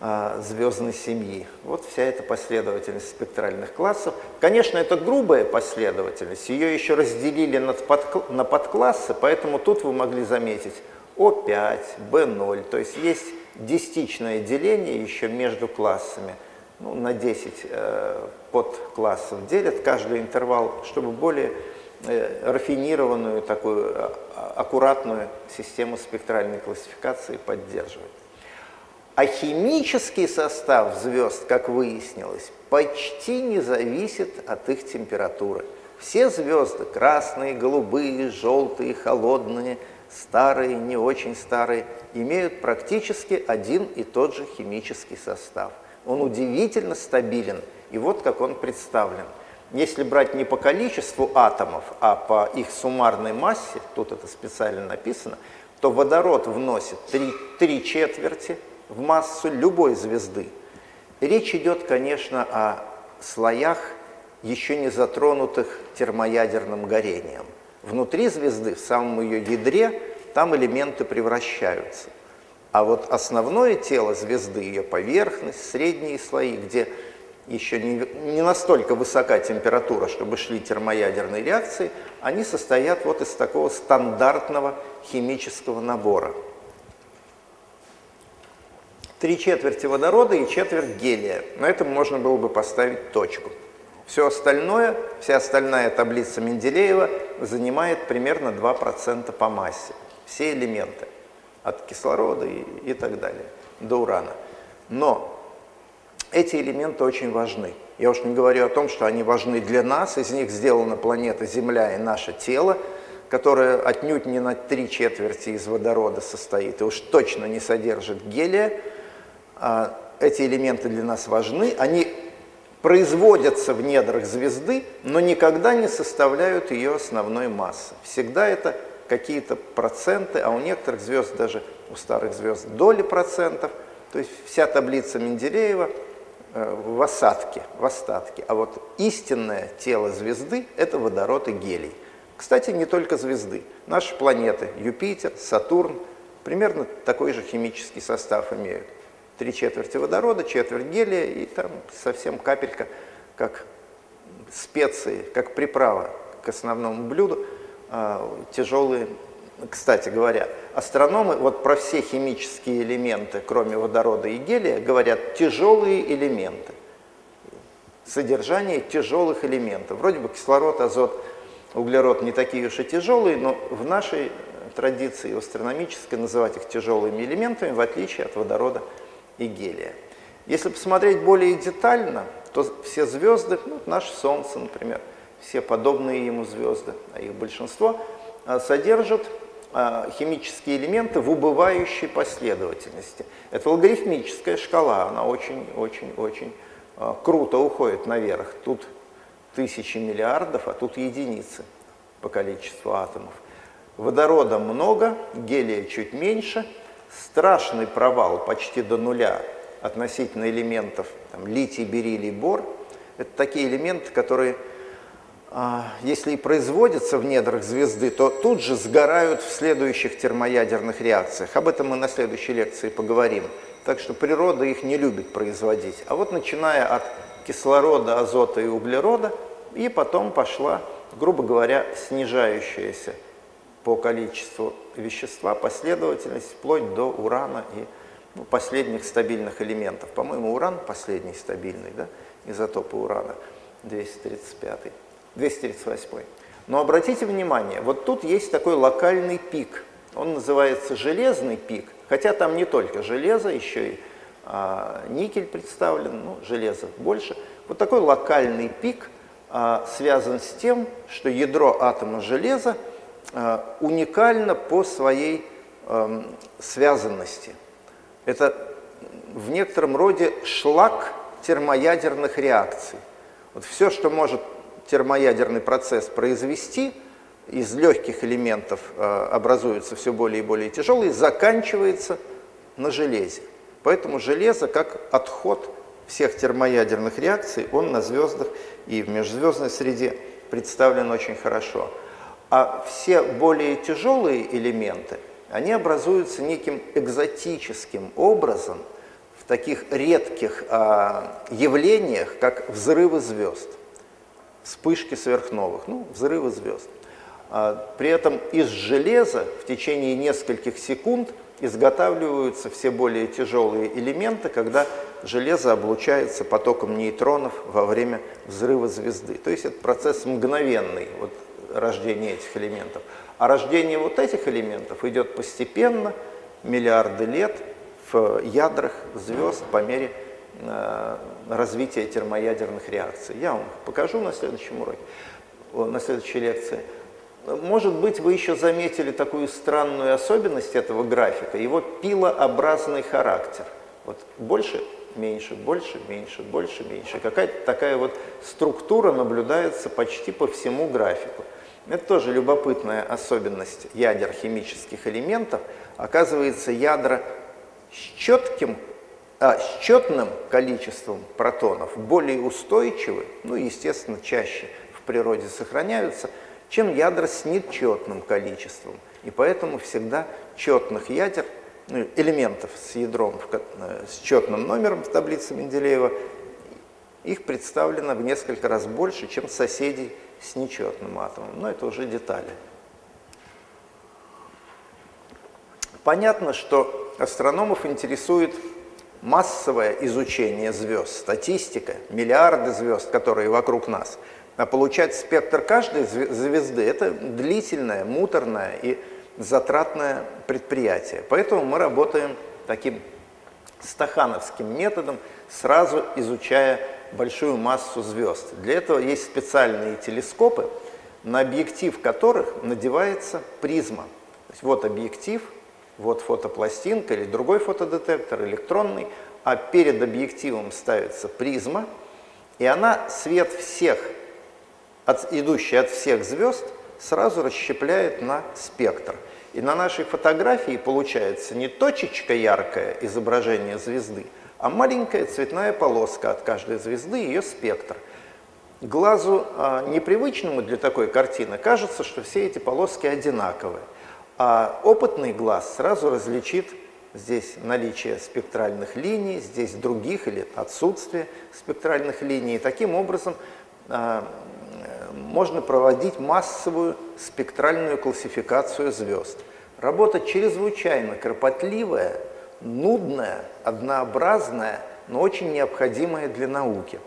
звездной семьи. Вот вся эта последовательность спектральных классов. Конечно, это грубая последовательность, ее еще разделили на подклассы, поэтому тут вы могли заметить О5, B0, то есть есть десятичное деление еще между классами. Ну, на 10 э, подклассов делят каждый интервал, чтобы более э, рафинированную, такую а, аккуратную систему спектральной классификации поддерживать. А химический состав звезд, как выяснилось, почти не зависит от их температуры. Все звезды, красные, голубые, желтые, холодные, старые, не очень старые, имеют практически один и тот же химический состав. Он удивительно стабилен, и вот как он представлен. Если брать не по количеству атомов, а по их суммарной массе, тут это специально написано, то водород вносит три, три четверти, в массу любой звезды. Речь идет, конечно, о слоях, еще не затронутых термоядерным горением. Внутри звезды, в самом ее ядре, там элементы превращаются. А вот основное тело звезды, ее поверхность, средние слои, где еще не, не настолько высока температура, чтобы шли термоядерные реакции, они состоят вот из такого стандартного химического набора – Три четверти водорода и четверть гелия. На этом можно было бы поставить точку. Все остальное, вся остальная таблица Менделеева занимает примерно 2% по массе. Все элементы. От кислорода и, и так далее, до урана. Но эти элементы очень важны. Я уж не говорю о том, что они важны для нас. Из них сделана планета Земля и наше тело, которое отнюдь не на три четверти из водорода состоит и уж точно не содержит гелия. А, эти элементы для нас важны, они производятся в недрах звезды, но никогда не составляют ее основной массы. Всегда это какие-то проценты, а у некоторых звезд, даже у старых звезд, доли процентов. То есть вся таблица Менделеева э, в осадке, в остатке. А вот истинное тело звезды – это водород и гелий. Кстати, не только звезды. Наши планеты – Юпитер, Сатурн – примерно такой же химический состав имеют три четверти водорода, четверть гелия и там совсем капелька, как специи, как приправа к основному блюду, а, тяжелые. Кстати говоря, астрономы вот про все химические элементы, кроме водорода и гелия, говорят тяжелые элементы. Содержание тяжелых элементов. Вроде бы кислород, азот, углерод не такие уж и тяжелые, но в нашей традиции астрономической называть их тяжелыми элементами, в отличие от водорода и гелия. Если посмотреть более детально, то все звезды, ну, наше Солнце, например, все подобные ему звезды, а их большинство, а, содержат а, химические элементы в убывающей последовательности. Это логарифмическая шкала, она очень-очень-очень а, круто уходит наверх. Тут тысячи миллиардов, а тут единицы по количеству атомов. Водорода много, гелия чуть меньше – страшный провал почти до нуля относительно элементов там, литий, бериллий, бор. Это такие элементы, которые, а, если и производятся в недрах звезды, то тут же сгорают в следующих термоядерных реакциях. Об этом мы на следующей лекции поговорим. Так что природа их не любит производить. А вот начиная от кислорода, азота и углерода, и потом пошла, грубо говоря, снижающаяся по количеству вещества последовательность вплоть до урана и ну, последних стабильных элементов. По-моему, уран последний стабильный, да, изотопы урана 235, 238. Но обратите внимание, вот тут есть такой локальный пик. Он называется железный пик, хотя там не только железо, еще и а, никель представлен, ну, железо больше. Вот такой локальный пик а, связан с тем, что ядро атома железа уникально по своей эм, связанности. Это в некотором роде шлак термоядерных реакций. Вот все, что может термоядерный процесс произвести, из легких элементов образуются все более и более тяжелые, заканчивается на железе. Поэтому железо, как отход всех термоядерных реакций, он на звездах и в межзвездной среде представлен очень хорошо. А все более тяжелые элементы, они образуются неким экзотическим образом в таких редких а, явлениях, как взрывы звезд, вспышки сверхновых, ну, взрывы звезд. А, при этом из железа в течение нескольких секунд изготавливаются все более тяжелые элементы, когда железо облучается потоком нейтронов во время взрыва звезды. То есть это процесс мгновенный, вот, рождения этих элементов. А рождение вот этих элементов идет постепенно, миллиарды лет, в ядрах звезд по мере э, развития термоядерных реакций. Я вам покажу на следующем уроке, на следующей лекции. Может быть, вы еще заметили такую странную особенность этого графика, его пилообразный характер. Вот больше, меньше, больше, меньше, больше, меньше. Какая-то такая вот структура наблюдается почти по всему графику. Это тоже любопытная особенность ядер химических элементов. Оказывается, ядра с, четким, а, с четным количеством протонов более устойчивы, ну, естественно, чаще в природе сохраняются, чем ядра с нечетным количеством. И поэтому всегда четных ядер, ну, элементов с ядром, э, с четным номером в таблице Менделеева, их представлено в несколько раз больше, чем соседей с нечетным атомом. Но это уже детали. Понятно, что астрономов интересует массовое изучение звезд, статистика, миллиарды звезд, которые вокруг нас – а получать спектр каждой звезды – это длительное, муторное и затратное предприятие. Поэтому мы работаем таким стахановским методом, сразу изучая большую массу звезд. Для этого есть специальные телескопы, на объектив которых надевается призма. То есть вот объектив, вот фотопластинка или другой фотодетектор, электронный, а перед объективом ставится призма, и она свет всех от, идущий от всех звезд, сразу расщепляет на спектр. И на нашей фотографии получается не точечка яркое изображение звезды, а маленькая цветная полоска от каждой звезды, ее спектр. Глазу а, непривычному для такой картины кажется, что все эти полоски одинаковые. А опытный глаз сразу различит здесь наличие спектральных линий, здесь других или отсутствие спектральных линий. И таким образом а, можно проводить массовую спектральную классификацию звезд. Работа чрезвычайно кропотливая, нудная, однообразная, но очень необходимая для науки.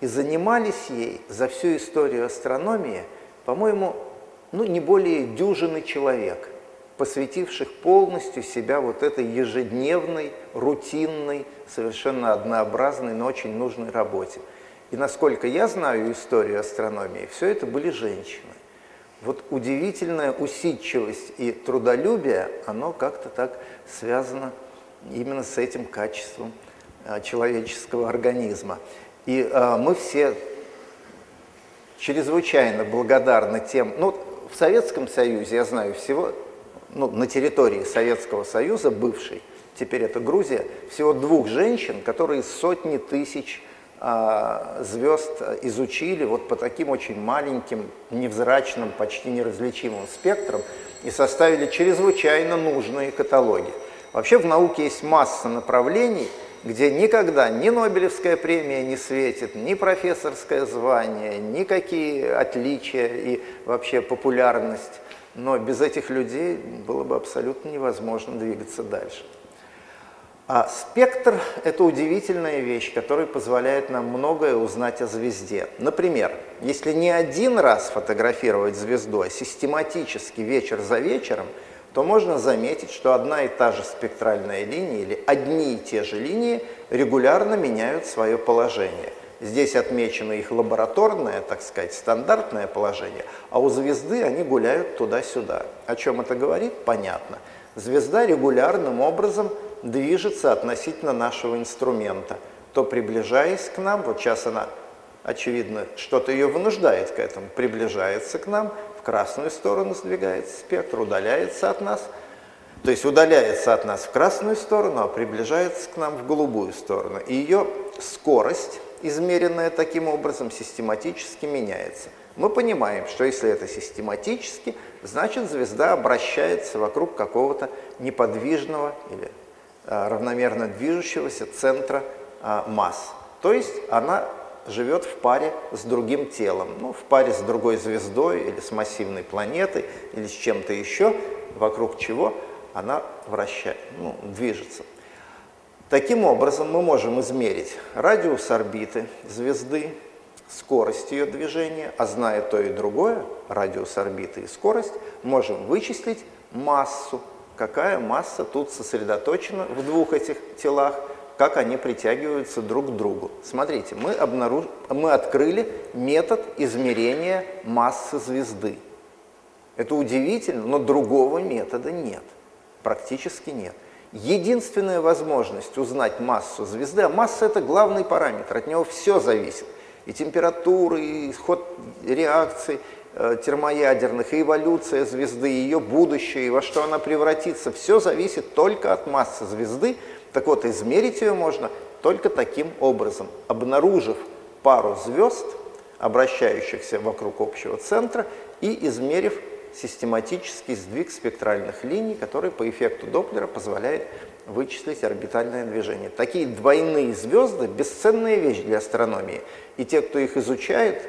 И занимались ей за всю историю астрономии, по-моему, ну, не более дюжины человек, посвятивших полностью себя вот этой ежедневной, рутинной, совершенно однообразной, но очень нужной работе. И насколько я знаю историю астрономии, все это были женщины. Вот удивительная усидчивость и трудолюбие, оно как-то так связано именно с этим качеством а, человеческого организма. И а, мы все чрезвычайно благодарны тем, ну, в Советском Союзе, я знаю всего, ну, на территории Советского Союза, бывшей, теперь это Грузия, всего двух женщин, которые сотни тысяч а, звезд изучили вот по таким очень маленьким, невзрачным, почти неразличимым спектрам и составили чрезвычайно нужные каталоги. Вообще в науке есть масса направлений, где никогда ни Нобелевская премия не светит, ни профессорское звание, никакие отличия и вообще популярность. Но без этих людей было бы абсолютно невозможно двигаться дальше. А спектр – это удивительная вещь, которая позволяет нам многое узнать о звезде. Например, если не один раз фотографировать звезду, а систематически вечер за вечером, то можно заметить, что одна и та же спектральная линия или одни и те же линии регулярно меняют свое положение. Здесь отмечено их лабораторное, так сказать, стандартное положение, а у звезды они гуляют туда-сюда. О чем это говорит? Понятно. Звезда регулярным образом движется относительно нашего инструмента, то приближаясь к нам, вот сейчас она, очевидно, что-то ее вынуждает к этому, приближается к нам красную сторону сдвигается спектр, удаляется от нас. То есть удаляется от нас в красную сторону, а приближается к нам в голубую сторону. И ее скорость, измеренная таким образом, систематически меняется. Мы понимаем, что если это систематически, значит звезда обращается вокруг какого-то неподвижного или а, равномерно движущегося центра а, масс. То есть она живет в паре с другим телом, ну, в паре с другой звездой или с массивной планетой или с чем-то еще, вокруг чего она вращает, ну, движется. Таким образом, мы можем измерить радиус орбиты звезды, скорость ее движения, а зная то и другое, радиус орбиты и скорость, можем вычислить массу, какая масса тут сосредоточена в двух этих телах, как они притягиваются друг к другу. Смотрите, мы, обнаруж... мы открыли метод измерения массы звезды. Это удивительно, но другого метода нет, практически нет. Единственная возможность узнать массу звезды, а масса это главный параметр, от него все зависит. И температура, и ход реакций э, термоядерных, и эволюция звезды, и ее будущее, и во что она превратится. Все зависит только от массы звезды, так вот, измерить ее можно только таким образом, обнаружив пару звезд, обращающихся вокруг общего центра, и измерив систематический сдвиг спектральных линий, который по эффекту Доплера позволяет вычислить орбитальное движение. Такие двойные звезды – бесценная вещь для астрономии. И те, кто их изучает,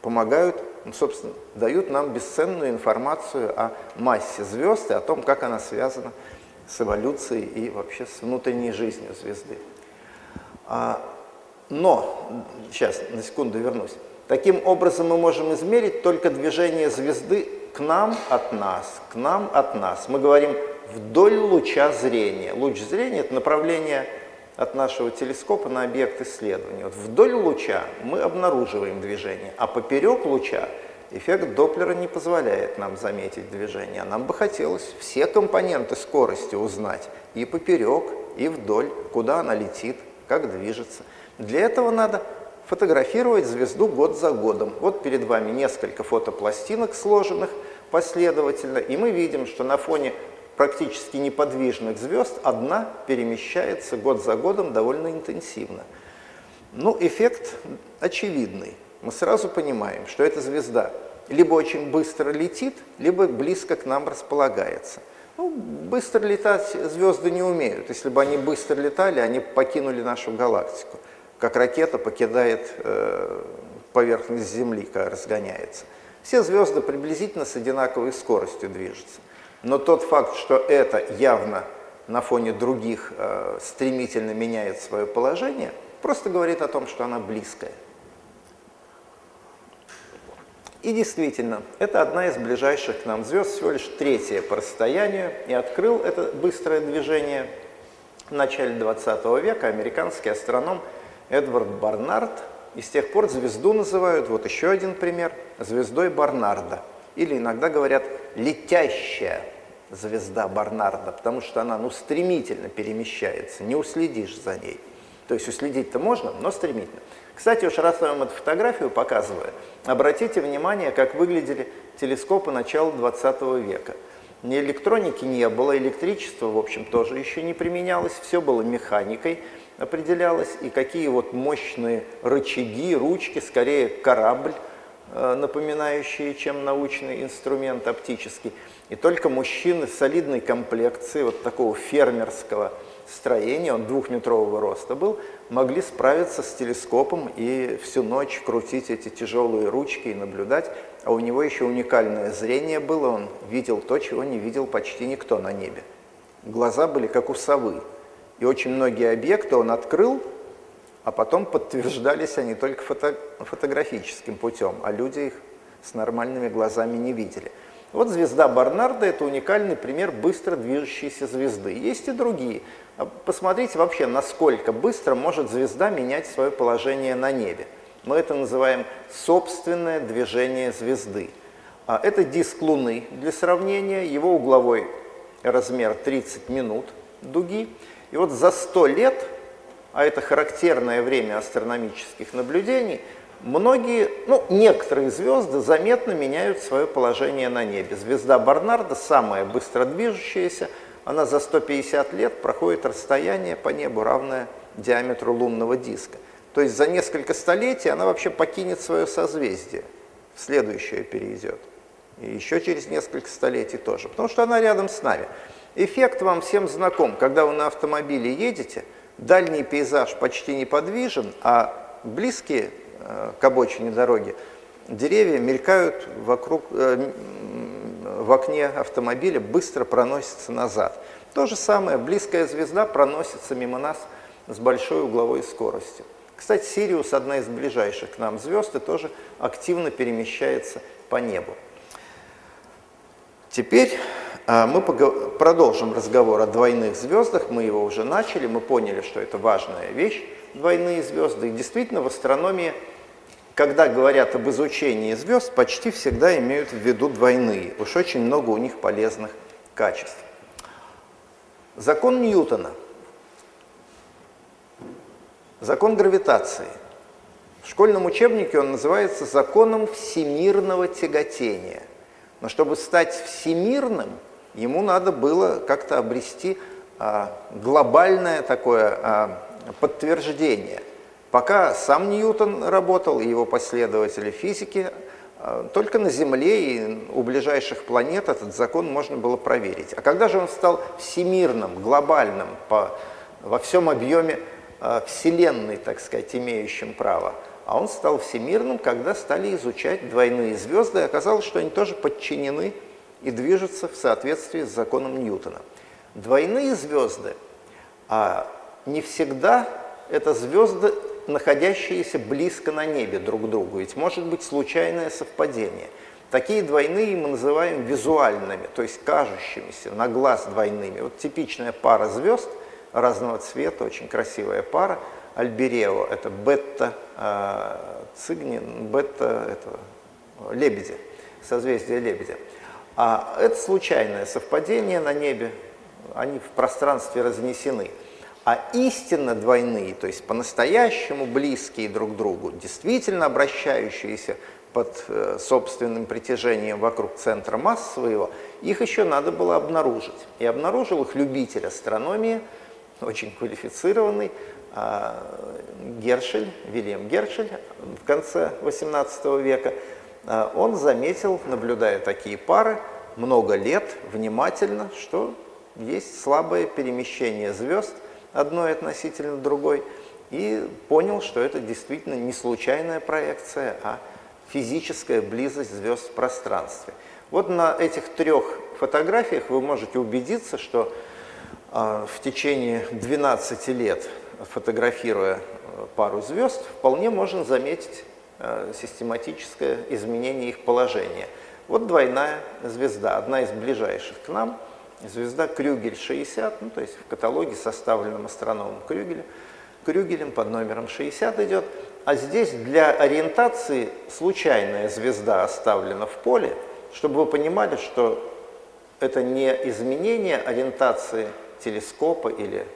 помогают, ну, собственно, дают нам бесценную информацию о массе звезд и о том, как она связана с эволюцией и вообще с внутренней жизнью звезды. А, но, сейчас, на секунду вернусь. Таким образом мы можем измерить только движение звезды к нам от нас, к нам от нас. Мы говорим вдоль луча зрения. Луч зрения – это направление от нашего телескопа на объект исследования. Вот вдоль луча мы обнаруживаем движение, а поперек луча – Эффект Доплера не позволяет нам заметить движение. Нам бы хотелось все компоненты скорости узнать и поперек, и вдоль, куда она летит, как движется. Для этого надо фотографировать звезду год за годом. Вот перед вами несколько фотопластинок сложенных последовательно, и мы видим, что на фоне практически неподвижных звезд одна перемещается год за годом довольно интенсивно. Ну, эффект очевидный мы сразу понимаем, что эта звезда либо очень быстро летит, либо близко к нам располагается. Ну, быстро летать звезды не умеют. Если бы они быстро летали, они покинули нашу галактику, как ракета покидает э, поверхность Земли, когда разгоняется. Все звезды приблизительно с одинаковой скоростью движутся. Но тот факт, что это явно на фоне других э, стремительно меняет свое положение, просто говорит о том, что она близкая. И действительно, это одна из ближайших к нам звезд, всего лишь третья по расстоянию, и открыл это быстрое движение в начале 20 века американский астроном Эдвард Барнард. И с тех пор звезду называют, вот еще один пример, звездой Барнарда. Или иногда говорят «летящая звезда Барнарда», потому что она ну, стремительно перемещается, не уследишь за ней. То есть уследить-то можно, но стремительно. Кстати, уж раз я вам эту фотографию показываю, обратите внимание, как выглядели телескопы начала 20 века. Ни электроники не было, электричество, в общем, тоже еще не применялось, все было механикой определялось, и какие вот мощные рычаги, ручки, скорее корабль, э, напоминающие, чем научный инструмент оптический. И только мужчины солидной комплекции, вот такого фермерского строения, он двухметрового роста был, могли справиться с телескопом и всю ночь крутить эти тяжелые ручки и наблюдать. А у него еще уникальное зрение было, он видел то, чего не видел почти никто на небе. Глаза были как у совы. И очень многие объекты он открыл, а потом подтверждались они только фото фотографическим путем, а люди их с нормальными глазами не видели. Вот звезда Барнарда – это уникальный пример быстро движущейся звезды. Есть и другие. А посмотрите вообще, насколько быстро может звезда менять свое положение на небе. Мы это называем собственное движение звезды. А это диск Луны для сравнения, его угловой размер 30 минут дуги. И вот за 100 лет, а это характерное время астрономических наблюдений, многие, ну, некоторые звезды заметно меняют свое положение на небе. Звезда Барнарда, самая быстро движущаяся, она за 150 лет проходит расстояние по небу, равное диаметру лунного диска. То есть за несколько столетий она вообще покинет свое созвездие, в следующее перейдет. И еще через несколько столетий тоже, потому что она рядом с нами. Эффект вам всем знаком. Когда вы на автомобиле едете, дальний пейзаж почти неподвижен, а близкие э, к обочине дороги деревья мелькают вокруг, э, в окне автомобиля, быстро проносятся назад. То же самое, близкая звезда проносится мимо нас с большой угловой скоростью. Кстати, Сириус, одна из ближайших к нам звезд, и тоже активно перемещается по небу. Теперь а, мы продолжим разговор о двойных звездах. Мы его уже начали, мы поняли, что это важная вещь, двойные звезды. И действительно в астрономии, когда говорят об изучении звезд, почти всегда имеют в виду двойные. Уж очень много у них полезных качеств. Закон Ньютона. Закон гравитации. В школьном учебнике он называется законом всемирного тяготения. Но чтобы стать всемирным, ему надо было как-то обрести а, глобальное такое а, подтверждение. Пока сам Ньютон работал и его последователи физики, а, только на Земле и у ближайших планет этот закон можно было проверить. А когда же он стал всемирным, глобальным, по, во всем объеме а, Вселенной, так сказать, имеющим право – а он стал всемирным, когда стали изучать двойные звезды, и оказалось, что они тоже подчинены и движутся в соответствии с законом Ньютона. Двойные звезды а не всегда это звезды, находящиеся близко на небе друг к другу, ведь может быть случайное совпадение. Такие двойные мы называем визуальными, то есть кажущимися, на глаз двойными. Вот типичная пара звезд разного цвета, очень красивая пара – Альберео, это бета э, цигнин, бета этого, лебедя, созвездие лебедя. А это случайное совпадение на небе, они в пространстве разнесены. А истинно двойные, то есть по-настоящему близкие друг другу, действительно обращающиеся под э, собственным притяжением вокруг центра масс своего, их еще надо было обнаружить. И обнаружил их любитель астрономии, очень квалифицированный, а, Гершель, Вильям Гершель в конце XVIII века, а, он заметил, наблюдая такие пары, много лет внимательно, что есть слабое перемещение звезд одной относительно другой, и понял, что это действительно не случайная проекция, а физическая близость звезд в пространстве. Вот на этих трех фотографиях вы можете убедиться, что э, в течение 12 лет фотографируя э, пару звезд, вполне можно заметить э, систематическое изменение их положения. Вот двойная звезда, одна из ближайших к нам, звезда Крюгель-60, ну, то есть в каталоге, составленном астрономом Крюгеля, Крюгелем под номером 60 идет. А здесь для ориентации случайная звезда оставлена в поле, чтобы вы понимали, что это не изменение ориентации телескопа или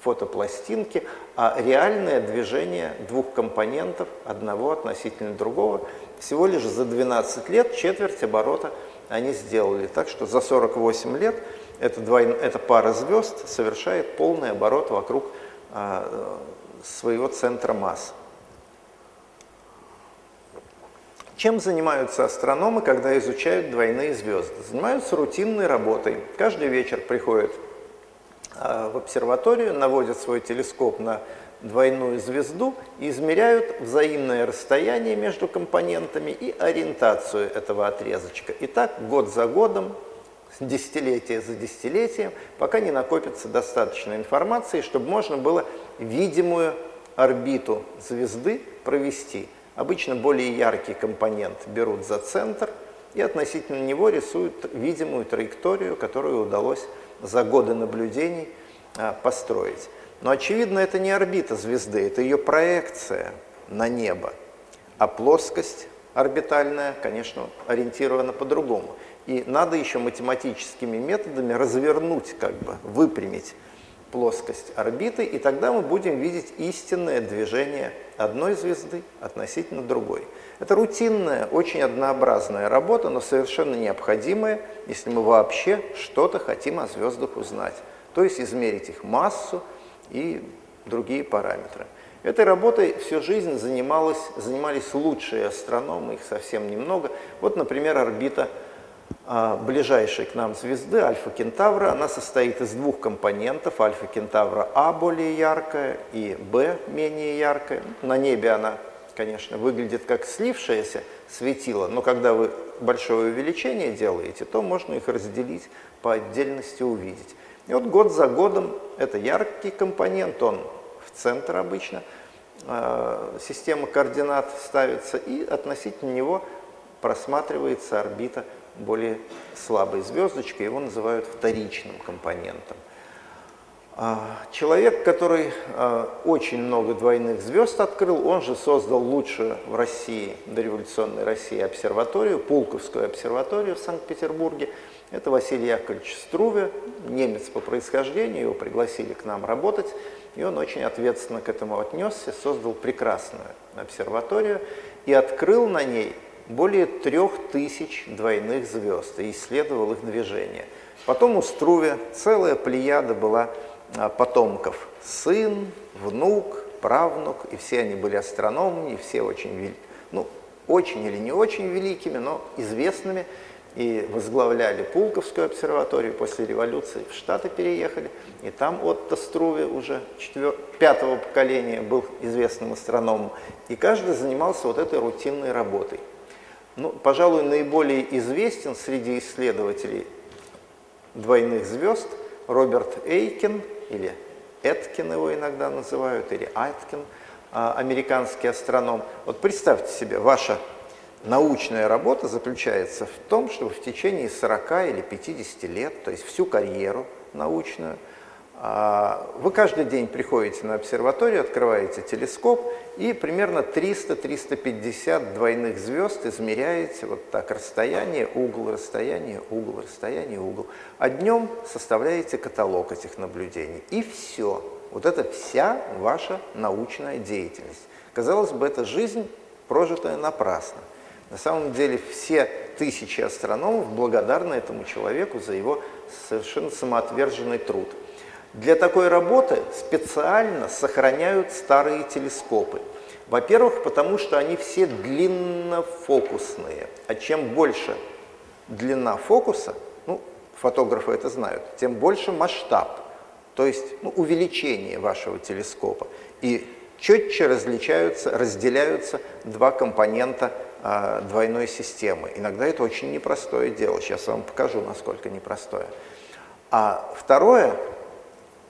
фотопластинки, а реальное движение двух компонентов, одного относительно другого. Всего лишь за 12 лет четверть оборота они сделали. Так что за 48 лет эта, двойн... эта пара звезд совершает полный оборот вокруг а, своего центра масс. Чем занимаются астрономы, когда изучают двойные звезды? Занимаются рутинной работой. Каждый вечер приходят а, в обсерваторию, наводят свой телескоп на двойную звезду и измеряют взаимное расстояние между компонентами и ориентацию этого отрезочка. И так год за годом, десятилетие за десятилетием, пока не накопится достаточно информации, чтобы можно было видимую орбиту звезды провести. Обычно более яркий компонент берут за центр и относительно него рисуют видимую траекторию, которую удалось за годы наблюдений а, построить. Но, очевидно, это не орбита звезды, это ее проекция на небо. А плоскость орбитальная, конечно, ориентирована по-другому. И надо еще математическими методами развернуть, как бы, выпрямить плоскость орбиты, и тогда мы будем видеть истинное движение одной звезды относительно другой. Это рутинная, очень однообразная работа, но совершенно необходимая, если мы вообще что-то хотим о звездах узнать. То есть измерить их массу и другие параметры. Этой работой всю жизнь занималась, занимались лучшие астрономы, их совсем немного. Вот, например, орбита ближайшей к нам звезды, Альфа Кентавра, она состоит из двух компонентов. Альфа Кентавра А более яркая и Б менее яркая. На небе она, конечно, выглядит как слившееся светило, но когда вы большое увеличение делаете, то можно их разделить по отдельности увидеть. И вот год за годом это яркий компонент, он в центр обычно, э, система координат ставится, и относительно него просматривается орбита более слабой звездочкой, его называют вторичным компонентом. А, человек, который а, очень много двойных звезд открыл, он же создал лучшую в России, дореволюционной России обсерваторию, Пулковскую обсерваторию в Санкт-Петербурге. Это Василий Яковлевич Струве, немец по происхождению, его пригласили к нам работать, и он очень ответственно к этому отнесся, создал прекрасную обсерваторию и открыл на ней более трех тысяч двойных звезд и исследовал их движение. Потом у Струве целая плеяда была а, потомков. Сын, внук, правнук, и все они были астрономами, и все очень, ну, очень или не очень великими, но известными, и возглавляли Пулковскую обсерваторию, после революции в Штаты переехали, и там Отто Струве уже четвер... пятого поколения был известным астрономом, и каждый занимался вот этой рутинной работой. Ну, пожалуй, наиболее известен среди исследователей двойных звезд Роберт Эйкин, или Эткин его иногда называют, или Айткин, а, американский астроном. Вот представьте себе, ваша научная работа заключается в том, чтобы в течение 40 или 50 лет, то есть всю карьеру научную, вы каждый день приходите на обсерваторию, открываете телескоп и примерно 300-350 двойных звезд измеряете вот так расстояние, угол, расстояние, угол, расстояние, угол. А днем составляете каталог этих наблюдений. И все. Вот это вся ваша научная деятельность. Казалось бы, это жизнь, прожитая напрасно. На самом деле все тысячи астрономов благодарны этому человеку за его совершенно самоотверженный труд. Для такой работы специально сохраняют старые телескопы. Во-первых, потому что они все длиннофокусные, а чем больше длина фокуса, ну, фотографы это знают, тем больше масштаб, то есть ну, увеличение вашего телескопа. И четче различаются, разделяются два компонента а, двойной системы. Иногда это очень непростое дело, сейчас я вам покажу, насколько непростое. А второе,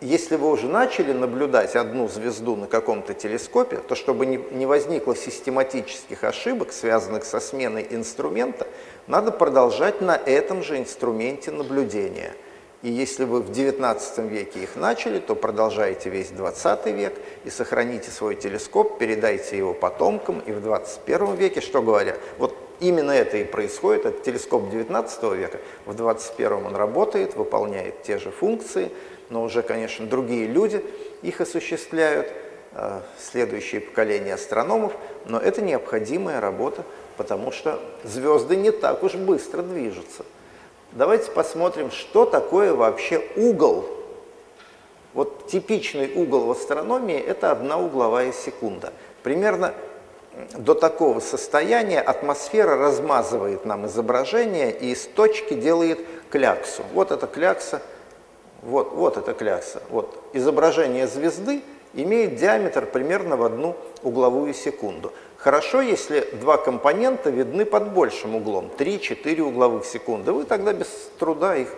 если вы уже начали наблюдать одну звезду на каком-то телескопе, то чтобы не, не возникло систематических ошибок, связанных со сменой инструмента, надо продолжать на этом же инструменте наблюдения. И если вы в XIX веке их начали, то продолжайте весь XX век и сохраните свой телескоп, передайте его потомкам, и в XXI веке, что говоря, вот именно это и происходит, это телескоп XIX века, в XXI он работает, выполняет те же функции, но уже, конечно, другие люди их осуществляют, э, следующее поколение астрономов, но это необходимая работа, потому что звезды не так уж быстро движутся. Давайте посмотрим, что такое вообще угол. Вот типичный угол в астрономии – это одна угловая секунда. Примерно до такого состояния атмосфера размазывает нам изображение и из точки делает кляксу. Вот эта клякса – вот, вот эта клякса. Вот. Изображение звезды имеет диаметр примерно в одну угловую секунду. Хорошо, если два компонента видны под большим углом, 3-4 угловых секунды. Вы тогда без труда их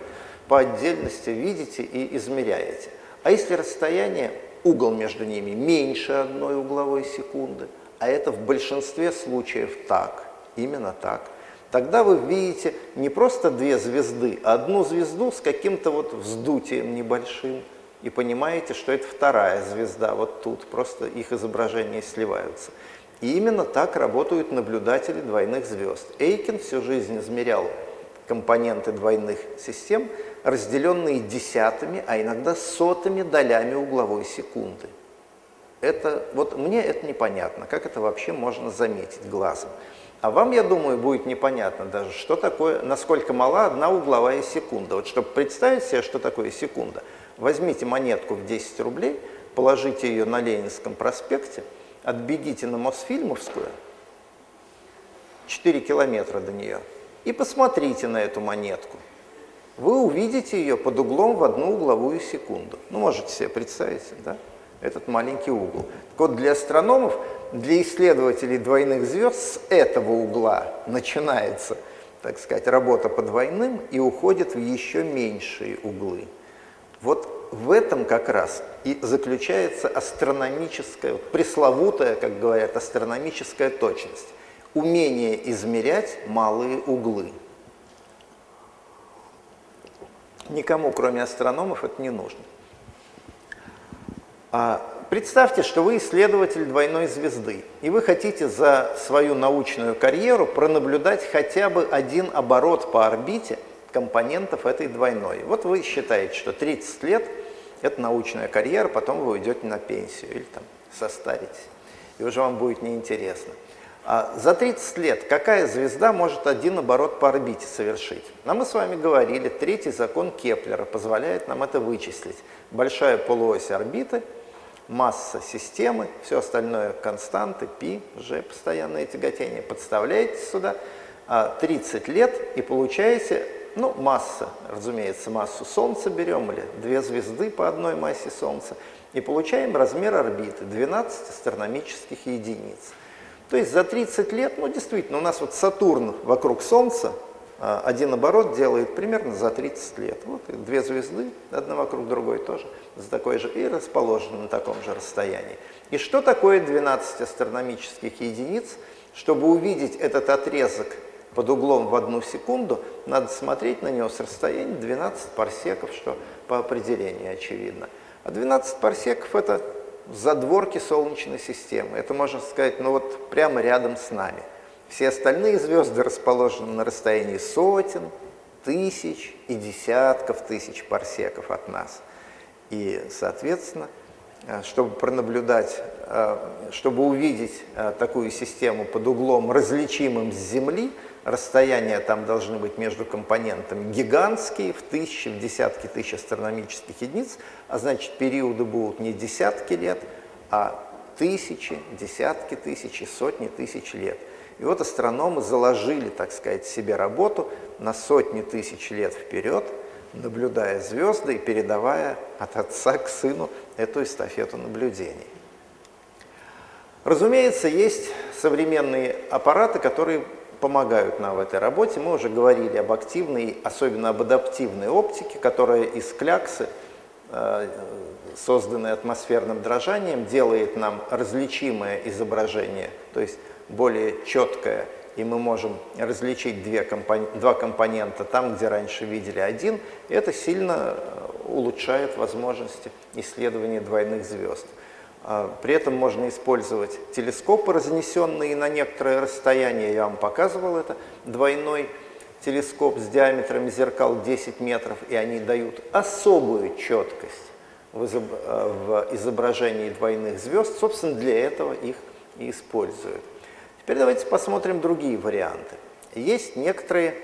по отдельности видите и измеряете. А если расстояние, угол между ними меньше одной угловой секунды, а это в большинстве случаев так, именно так – тогда вы видите не просто две звезды, а одну звезду с каким-то вот вздутием небольшим, и понимаете, что это вторая звезда, вот тут, просто их изображения сливаются. И именно так работают наблюдатели двойных звезд. Эйкин всю жизнь измерял компоненты двойных систем, разделенные десятыми, а иногда сотыми долями угловой секунды. Это, вот мне это непонятно, как это вообще можно заметить глазом. А вам, я думаю, будет непонятно даже, что такое, насколько мала одна угловая секунда. Вот чтобы представить себе, что такое секунда, возьмите монетку в 10 рублей, положите ее на Ленинском проспекте, отбегите на Мосфильмовскую, 4 километра до нее, и посмотрите на эту монетку. Вы увидите ее под углом в одну угловую секунду. Ну, можете себе представить, да? Этот маленький угол. Так вот, для астрономов для исследователей двойных звезд с этого угла начинается, так сказать, работа по двойным и уходит в еще меньшие углы. Вот в этом как раз и заключается астрономическая, пресловутая, как говорят, астрономическая точность. Умение измерять малые углы. Никому, кроме астрономов, это не нужно. А Представьте, что вы исследователь двойной звезды, и вы хотите за свою научную карьеру пронаблюдать хотя бы один оборот по орбите компонентов этой двойной. Вот вы считаете, что 30 лет – это научная карьера, потом вы уйдете на пенсию или там состаритесь, и уже вам будет неинтересно. А за 30 лет какая звезда может один оборот по орбите совершить? А мы с вами говорили, третий закон Кеплера позволяет нам это вычислить. Большая полуось орбиты – масса системы, все остальное константы, π, g, постоянное тяготение. Подставляете сюда 30 а, лет и получаете, ну, масса, разумеется, массу Солнца берем, или две звезды по одной массе Солнца, и получаем размер орбиты 12 астрономических единиц. То есть за 30 лет, ну, действительно, у нас вот Сатурн вокруг Солнца, один оборот делает примерно за 30 лет. Вот две звезды, одна вокруг другой тоже, за такой же, и расположены на таком же расстоянии. И что такое 12 астрономических единиц? Чтобы увидеть этот отрезок под углом в одну секунду, надо смотреть на него с расстояния 12 парсеков, что по определению очевидно. А 12 парсеков – это задворки Солнечной системы. Это, можно сказать, ну вот прямо рядом с нами – все остальные звезды расположены на расстоянии сотен, тысяч и десятков тысяч парсеков от нас. И, соответственно, э, чтобы пронаблюдать, э, чтобы увидеть э, такую систему под углом, различимым с Земли, расстояния там должны быть между компонентами гигантские, в тысячи, в десятки тысяч астрономических единиц, а значит периоды будут не десятки лет, а тысячи, десятки тысяч и сотни тысяч лет. И вот астрономы заложили, так сказать, себе работу на сотни тысяч лет вперед, наблюдая звезды и передавая от отца к сыну эту эстафету наблюдений. Разумеется, есть современные аппараты, которые помогают нам в этой работе. Мы уже говорили об активной, особенно об адаптивной оптике, которая из кляксы, э, созданной атмосферным дрожанием, делает нам различимое изображение, то есть более четкое, и мы можем различить две компон... два компонента там, где раньше видели один, это сильно э, улучшает возможности исследования двойных звезд. А, при этом можно использовать телескопы, разнесенные на некоторое расстояние, я вам показывал это, двойной телескоп с диаметром зеркал 10 метров, и они дают особую четкость. Э, в изображении двойных звезд, собственно, для этого их и используют. Теперь давайте посмотрим другие варианты. Есть некоторые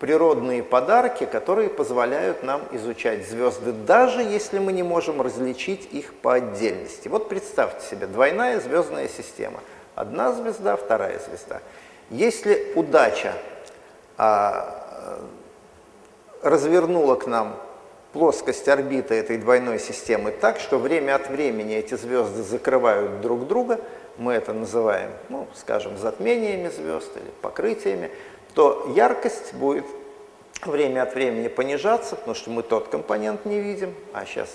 природные подарки, которые позволяют нам изучать звезды, даже если мы не можем различить их по отдельности. Вот представьте себе, двойная звездная система. Одна звезда, вторая звезда. Если удача а, развернула к нам плоскость орбиты этой двойной системы так, что время от времени эти звезды закрывают друг друга – мы это называем, ну, скажем, затмениями звезд или покрытиями, то яркость будет время от времени понижаться, потому что мы тот компонент не видим, а сейчас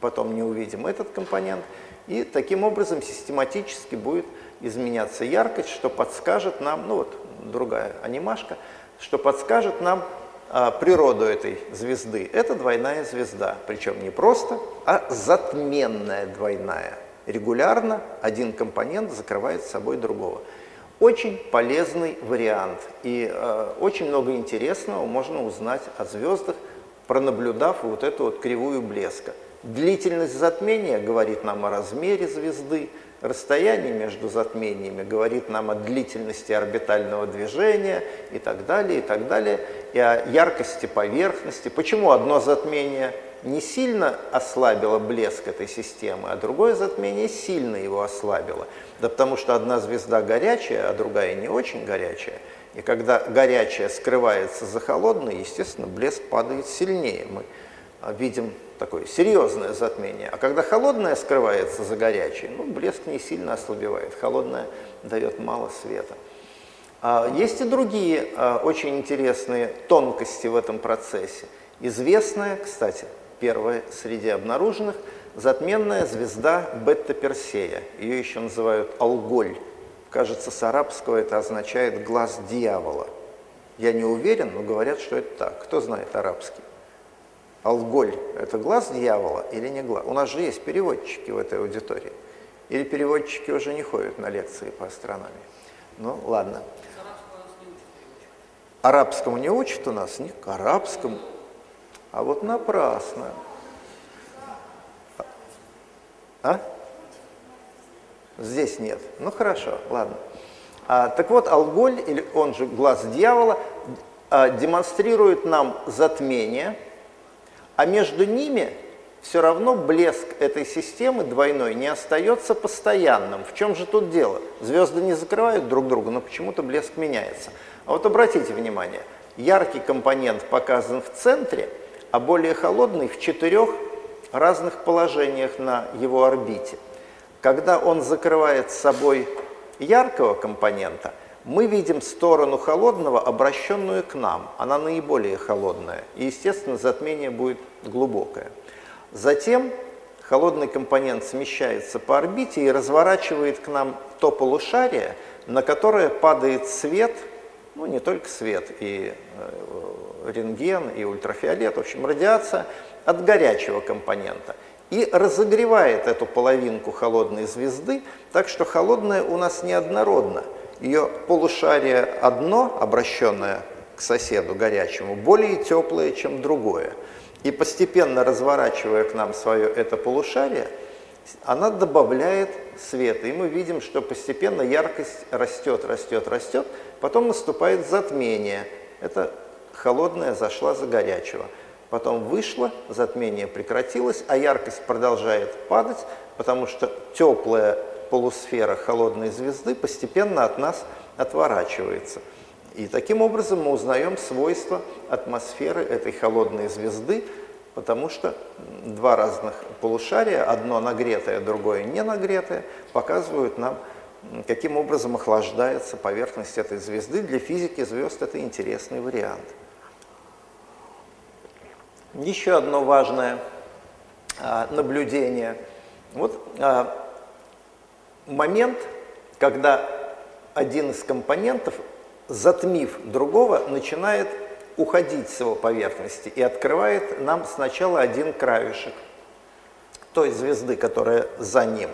потом не увидим этот компонент. И таким образом систематически будет изменяться яркость, что подскажет нам, ну вот другая анимашка, что подскажет нам а, природу этой звезды. Это двойная звезда, причем не просто, а затменная двойная регулярно один компонент закрывает собой другого. Очень полезный вариант. И э, очень много интересного можно узнать о звездах, пронаблюдав вот эту вот кривую блеска. Длительность затмения говорит нам о размере звезды, расстояние между затмениями говорит нам о длительности орбитального движения и так далее, и так далее, и о яркости поверхности. Почему одно затмение не сильно ослабило блеск этой системы, а другое затмение сильно его ослабило? Да потому что одна звезда горячая, а другая не очень горячая. И когда горячая скрывается за холодной, естественно, блеск падает сильнее. Мы видим такое серьезное затмение. А когда холодное скрывается за горячей, ну, блеск не сильно ослабевает. Холодное дает мало света. А есть и другие а, очень интересные тонкости в этом процессе. Известная, кстати, первая среди обнаруженных, затменная звезда Бетта-Персея. Ее еще называют Алголь. Кажется, с арабского это означает «глаз дьявола». Я не уверен, но говорят, что это так. Кто знает арабский? Алголь – это глаз дьявола или не глаз? У нас же есть переводчики в этой аудитории. Или переводчики уже не ходят на лекции по астрономии? Ну, ладно. Арабскому не учат у нас? Нет, к арабскому. А вот напрасно. А? Здесь нет. Ну, хорошо, ладно. А, так вот, алголь, или он же глаз дьявола, а, демонстрирует нам затмение – а между ними все равно блеск этой системы двойной не остается постоянным. В чем же тут дело? Звезды не закрывают друг друга, но почему-то блеск меняется. А вот обратите внимание, яркий компонент показан в центре, а более холодный в четырех разных положениях на его орбите. Когда он закрывает с собой яркого компонента, мы видим сторону холодного, обращенную к нам. Она наиболее холодная. И, естественно, затмение будет глубокое. Затем холодный компонент смещается по орбите и разворачивает к нам то полушарие, на которое падает свет, ну не только свет, и э, рентген, и ультрафиолет, в общем, радиация от горячего компонента. И разогревает эту половинку холодной звезды, так что холодная у нас неоднородна ее полушарие одно, обращенное к соседу горячему, более теплое, чем другое. И постепенно разворачивая к нам свое это полушарие, она добавляет света. И мы видим, что постепенно яркость растет, растет, растет. Потом наступает затмение. Это холодное зашла за горячего. Потом вышло, затмение прекратилось, а яркость продолжает падать, потому что теплая полусфера холодной звезды постепенно от нас отворачивается. И таким образом мы узнаем свойства атмосферы этой холодной звезды, потому что два разных полушария, одно нагретое, другое не нагретое, показывают нам, каким образом охлаждается поверхность этой звезды. Для физики звезд это интересный вариант. Еще одно важное а, наблюдение. Вот а, момент, когда один из компонентов, затмив другого, начинает уходить с его поверхности и открывает нам сначала один краешек той звезды, которая за ним.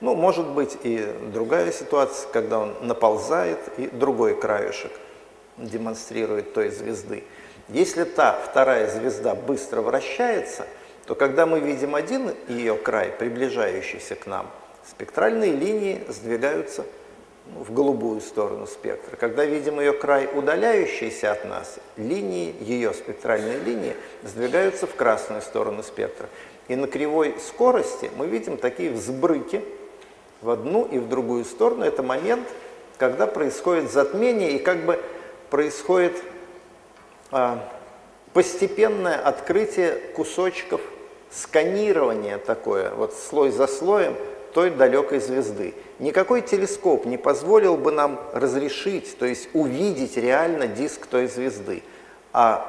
Ну, может быть и другая ситуация, когда он наползает, и другой краешек демонстрирует той звезды. Если та вторая звезда быстро вращается, то когда мы видим один ее край, приближающийся к нам, спектральные линии сдвигаются в голубую сторону спектра. Когда видим ее край, удаляющийся от нас, линии, ее спектральные линии, сдвигаются в красную сторону спектра. И на кривой скорости мы видим такие взбрыки в одну и в другую сторону. Это момент, когда происходит затмение и как бы происходит постепенное открытие кусочков сканирования такое, вот слой за слоем – той далекой звезды. Никакой телескоп не позволил бы нам разрешить, то есть увидеть реально диск той звезды. А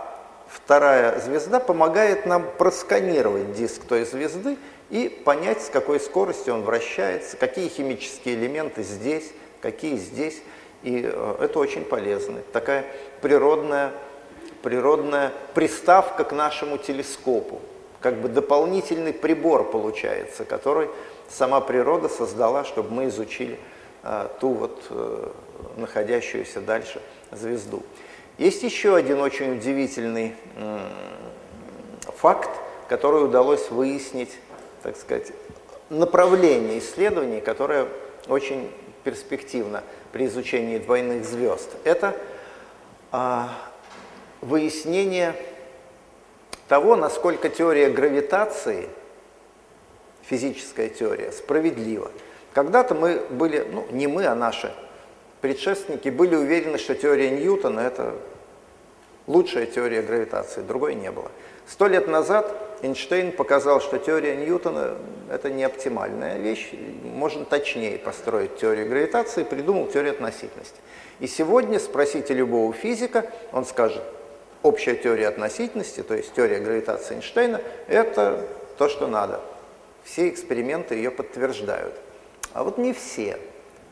вторая звезда помогает нам просканировать диск той звезды и понять, с какой скоростью он вращается, какие химические элементы здесь, какие здесь. И э, это очень полезно. Такая природная, природная приставка к нашему телескопу. Как бы дополнительный прибор получается, который сама природа создала, чтобы мы изучили ту вот находящуюся дальше звезду. Есть еще один очень удивительный факт, который удалось выяснить, так сказать, направление исследований, которое очень перспективно при изучении двойных звезд. Это а, выяснение того, насколько теория гравитации, физическая теория, справедлива. Когда-то мы были, ну не мы, а наши предшественники были уверены, что теория Ньютона – это лучшая теория гравитации, другой не было. Сто лет назад Эйнштейн показал, что теория Ньютона – это не оптимальная вещь, можно точнее построить теорию гравитации, придумал теорию относительности. И сегодня спросите любого физика, он скажет, общая теория относительности, то есть теория гравитации Эйнштейна – это то, что надо. Все эксперименты ее подтверждают. А вот не все.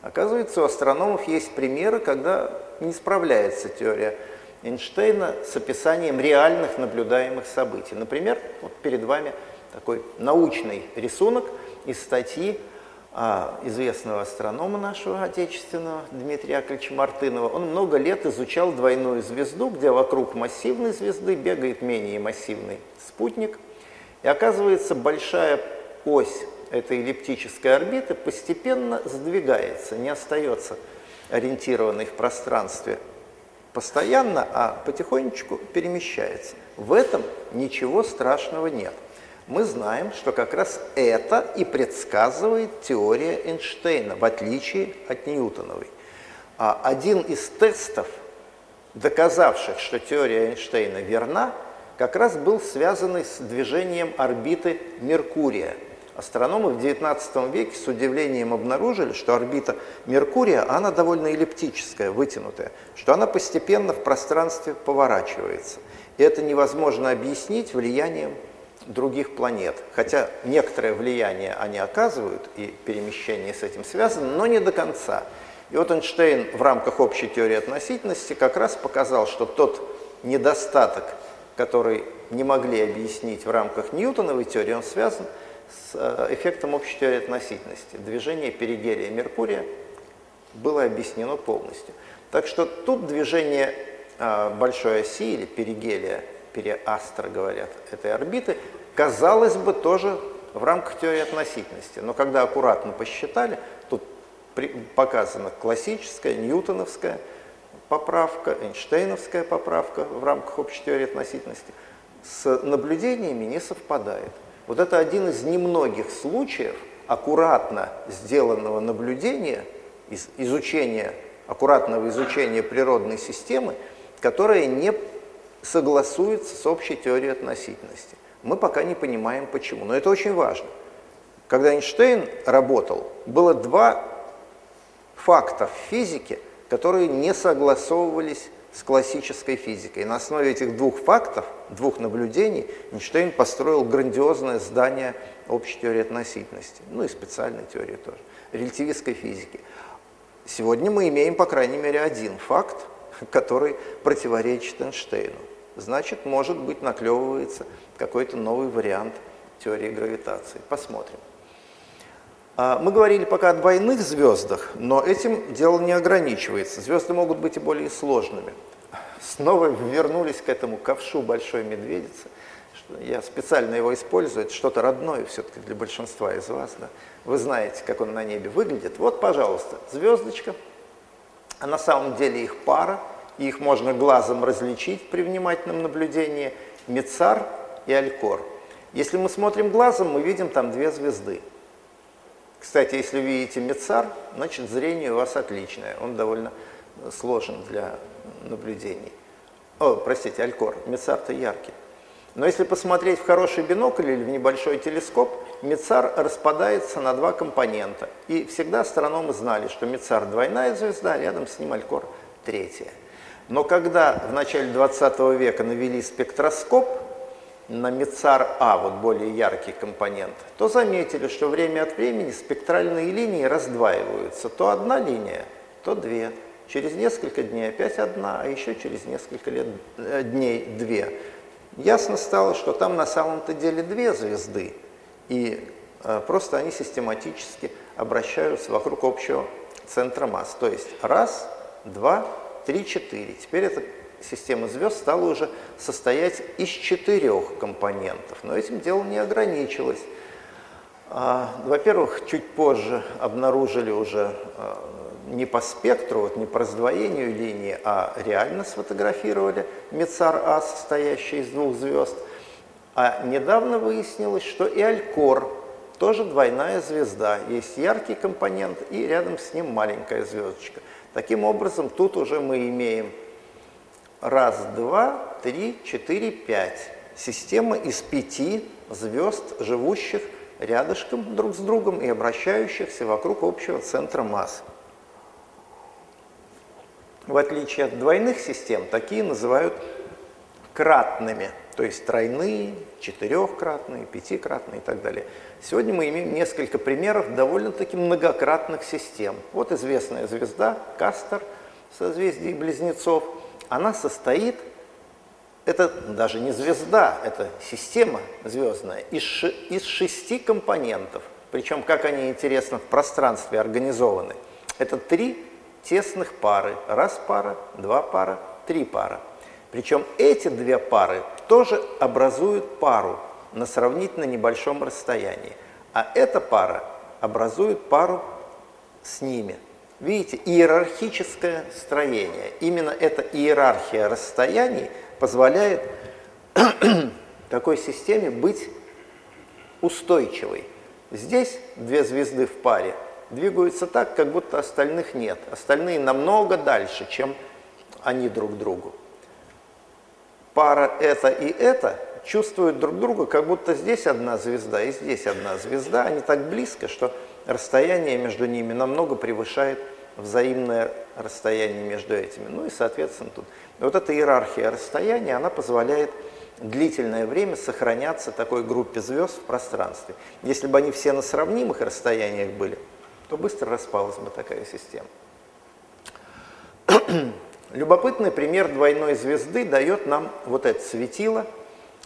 Оказывается, у астрономов есть примеры, когда не справляется теория Эйнштейна с описанием реальных наблюдаемых событий. Например, вот перед вами такой научный рисунок из статьи известного астронома нашего отечественного Дмитрия Яковлевича Мартынова. Он много лет изучал двойную звезду, где вокруг массивной звезды бегает менее массивный спутник. И оказывается, большая ось этой эллиптической орбиты постепенно сдвигается, не остается ориентированной в пространстве постоянно, а потихонечку перемещается. В этом ничего страшного нет. Мы знаем, что как раз это и предсказывает теория Эйнштейна, в отличие от Ньютоновой. А один из тестов, доказавших, что теория Эйнштейна верна, как раз был связан с движением орбиты Меркурия – Астрономы в XIX веке с удивлением обнаружили, что орбита Меркурия, она довольно эллиптическая, вытянутая, что она постепенно в пространстве поворачивается. И это невозможно объяснить влиянием других планет. Хотя некоторое влияние они оказывают, и перемещение с этим связано, но не до конца. И вот Эйнштейн в рамках общей теории относительности как раз показал, что тот недостаток, который не могли объяснить в рамках Ньютоновой теории, он связан с э, эффектом общей теории относительности. Движение перигелия Меркурия было объяснено полностью. Так что тут движение э, большой оси или перигелия, периастра говорят, этой орбиты, казалось бы тоже в рамках теории относительности. Но когда аккуратно посчитали, тут показана классическая, ньютоновская поправка, Эйнштейновская поправка в рамках общей теории относительности, с наблюдениями не совпадает. Вот это один из немногих случаев аккуратно сделанного наблюдения, изучения, аккуратного изучения природной системы, которая не согласуется с общей теорией относительности. Мы пока не понимаем почему, но это очень важно. Когда Эйнштейн работал, было два факта в физике, которые не согласовывались с классической физикой. на основе этих двух фактов, двух наблюдений, Эйнштейн построил грандиозное здание общей теории относительности, ну и специальной теории тоже, релятивистской физики. Сегодня мы имеем, по крайней мере, один факт, который противоречит Эйнштейну. Значит, может быть, наклевывается какой-то новый вариант теории гравитации. Посмотрим. А, мы говорили пока о двойных звездах, но этим дело не ограничивается. Звезды могут быть и более сложными. Снова вернулись к этому ковшу большой медведицы. Я специально его использую, это что-то родное все-таки для большинства из вас. Да? Вы знаете, как он на небе выглядит. Вот, пожалуйста, звездочка. А на самом деле их пара, и их можно глазом различить при внимательном наблюдении. Мицар и Алькор. Если мы смотрим глазом, мы видим там две звезды. Кстати, если видите Мецар, значит зрение у вас отличное. Он довольно сложен для наблюдений. О, простите, Алькор. Мецар-то яркий. Но если посмотреть в хороший бинокль или в небольшой телескоп, Мецар распадается на два компонента. И всегда астрономы знали, что Мецар двойная звезда, рядом с ним Алькор третья. Но когда в начале 20 века навели спектроскоп, на МИЦАР-А, вот более яркий компонент, то заметили, что время от времени спектральные линии раздваиваются. То одна линия, то две. Через несколько дней опять одна, а еще через несколько лет, э, дней две. Ясно стало, что там на самом-то деле две звезды, и э, просто они систематически обращаются вокруг общего центра масс. То есть раз, два, три, четыре. Теперь эта система звезд стала уже состоять из четырех компонентов. Но этим дело не ограничилось. А, во-первых, чуть позже обнаружили уже а, не по спектру, вот не по раздвоению линии, а реально сфотографировали Мецар-А, состоящий из двух звезд. А недавно выяснилось, что и Алькор тоже двойная звезда. Есть яркий компонент и рядом с ним маленькая звездочка. Таким образом, тут уже мы имеем раз, два, три, четыре, пять. Система из пяти звезд, живущих рядышком друг с другом и обращающихся вокруг общего центра масс. В отличие от двойных систем, такие называют кратными, то есть тройные, четырехкратные, пятикратные и так далее. Сегодня мы имеем несколько примеров довольно-таки многократных систем. Вот известная звезда Кастер, созвездие Близнецов. Она состоит, это даже не звезда, это система звездная, из, ши, из шести компонентов. Причем, как они, интересно, в пространстве организованы. Это три тесных пары. Раз пара, два пара, три пара. Причем эти две пары тоже образуют пару на сравнительно небольшом расстоянии. А эта пара образует пару с ними. Видите, иерархическое строение. Именно эта иерархия расстояний позволяет такой системе быть устойчивой. Здесь две звезды в паре – двигаются так, как будто остальных нет. Остальные намного дальше, чем они друг другу. Пара это и это чувствуют друг друга, как будто здесь одна звезда и здесь одна звезда. Они так близко, что расстояние между ними намного превышает взаимное расстояние между этими. Ну и, соответственно, тут. Вот эта иерархия расстояния, она позволяет длительное время сохраняться такой группе звезд в пространстве. Если бы они все на сравнимых расстояниях были, то быстро распалась бы такая система. Любопытный пример двойной звезды дает нам вот это светило,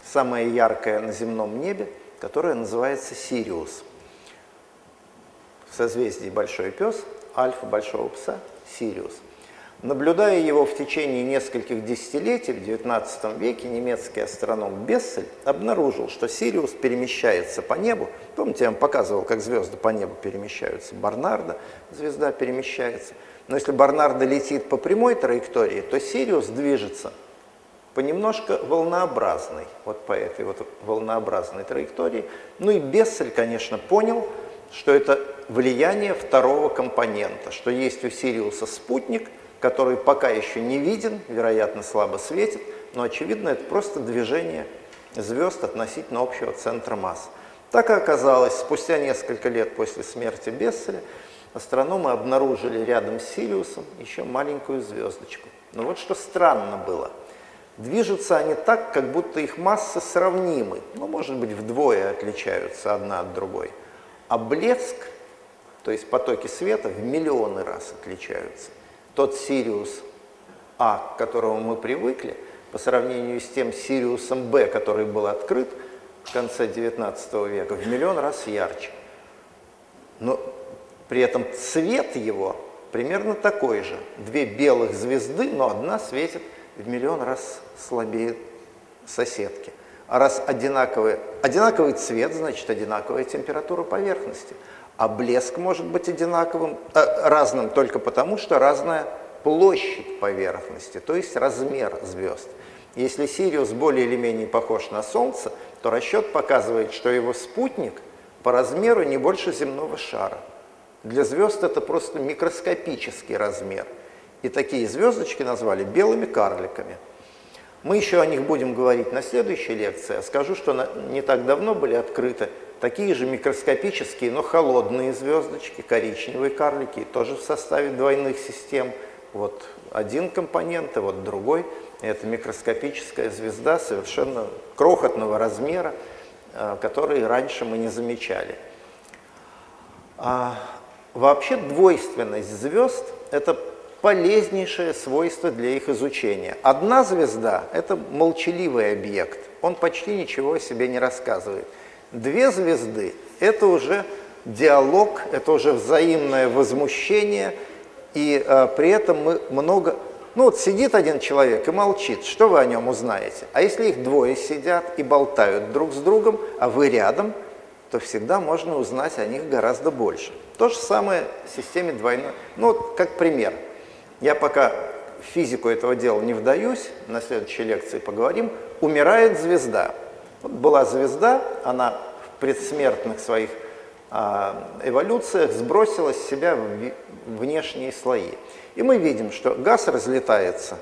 самое яркое на земном небе, которое называется Сириус. В созвездии Большой Пес, альфа Большого Пса, Сириус. Наблюдая его в течение нескольких десятилетий, в XIX веке немецкий астроном Бессель обнаружил, что Сириус перемещается по небу. Помните, я вам показывал, как звезды по небу перемещаются. Барнарда звезда перемещается. Но если Барнарда летит по прямой траектории, то Сириус движется по немножко волнообразной, вот по этой вот волнообразной траектории. Ну и Бессель, конечно, понял, что это влияние второго компонента, что есть у Сириуса спутник – который пока еще не виден, вероятно, слабо светит, но, очевидно, это просто движение звезд относительно общего центра масс. Так и оказалось, спустя несколько лет после смерти Бесселя астрономы обнаружили рядом с Сириусом еще маленькую звездочку. Но вот что странно было. Движутся они так, как будто их массы сравнимы, ну, может быть, вдвое отличаются одна от другой. А блеск, то есть потоки света, в миллионы раз отличаются тот Сириус А, к которому мы привыкли, по сравнению с тем Сириусом Б, который был открыт в конце XIX века, в миллион раз ярче. Но при этом цвет его примерно такой же. Две белых звезды, но одна светит в миллион раз слабее соседки. А раз одинаковый, одинаковый цвет, значит одинаковая температура поверхности – а блеск может быть одинаковым, э, разным только потому, что разная площадь поверхности, то есть размер звезд. Если Сириус более или менее похож на Солнце, то расчет показывает, что его спутник по размеру не больше земного шара. Для звезд это просто микроскопический размер. И такие звездочки назвали белыми карликами. Мы еще о них будем говорить на следующей лекции. скажу, что не так давно были открыты Такие же микроскопические, но холодные звездочки, коричневые карлики, тоже в составе двойных систем. Вот один компонент, и вот другой. Это микроскопическая звезда совершенно крохотного размера, э, который раньше мы не замечали. Вообще двойственность звезд – это полезнейшее свойство для их изучения. Одна звезда – это молчаливый объект, он почти ничего о себе не рассказывает – Две звезды – это уже диалог, это уже взаимное возмущение, И э, при этом мы много... Ну вот сидит один человек и молчит, что вы о нем узнаете? А если их двое сидят и болтают друг с другом, а вы рядом, то всегда можно узнать о них гораздо больше. То же самое в системе двойной... Ну вот как пример. Я пока в физику этого дела не вдаюсь, на следующей лекции поговорим. Умирает звезда. Вот была звезда, она в предсмертных своих а, эволюциях сбросила с себя внешние слои. И мы видим, что газ разлетается.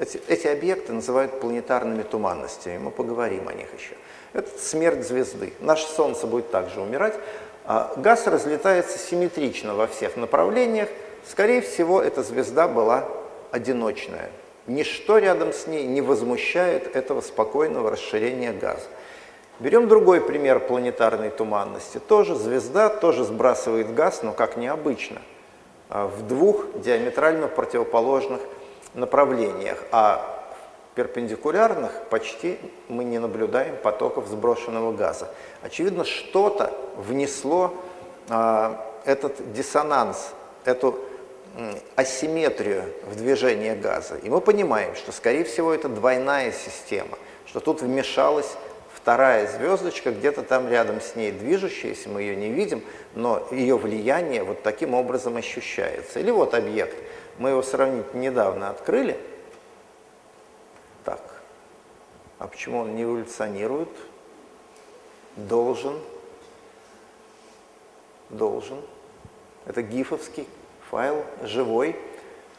Эти, эти объекты называют планетарными туманностями, мы поговорим о них еще. Это смерть звезды. Наше Солнце будет также умирать. А газ разлетается симметрично во всех направлениях. Скорее всего, эта звезда была одиночная. Ничто рядом с ней не возмущает этого спокойного расширения газа. Берем другой пример планетарной туманности. Тоже звезда, тоже сбрасывает газ, но как необычно, а в двух диаметрально противоположных направлениях. А перпендикулярных почти мы не наблюдаем потоков сброшенного газа. Очевидно, что-то внесло а, этот диссонанс, эту асимметрию в движение газа. И мы понимаем, что, скорее всего, это двойная система, что тут вмешалась вторая звездочка где-то там рядом с ней движущаяся, мы ее не видим, но ее влияние вот таким образом ощущается. Или вот объект, мы его сравнительно недавно открыли. Так, а почему он не эволюционирует? Должен, должен. Это гифовский файл, живой.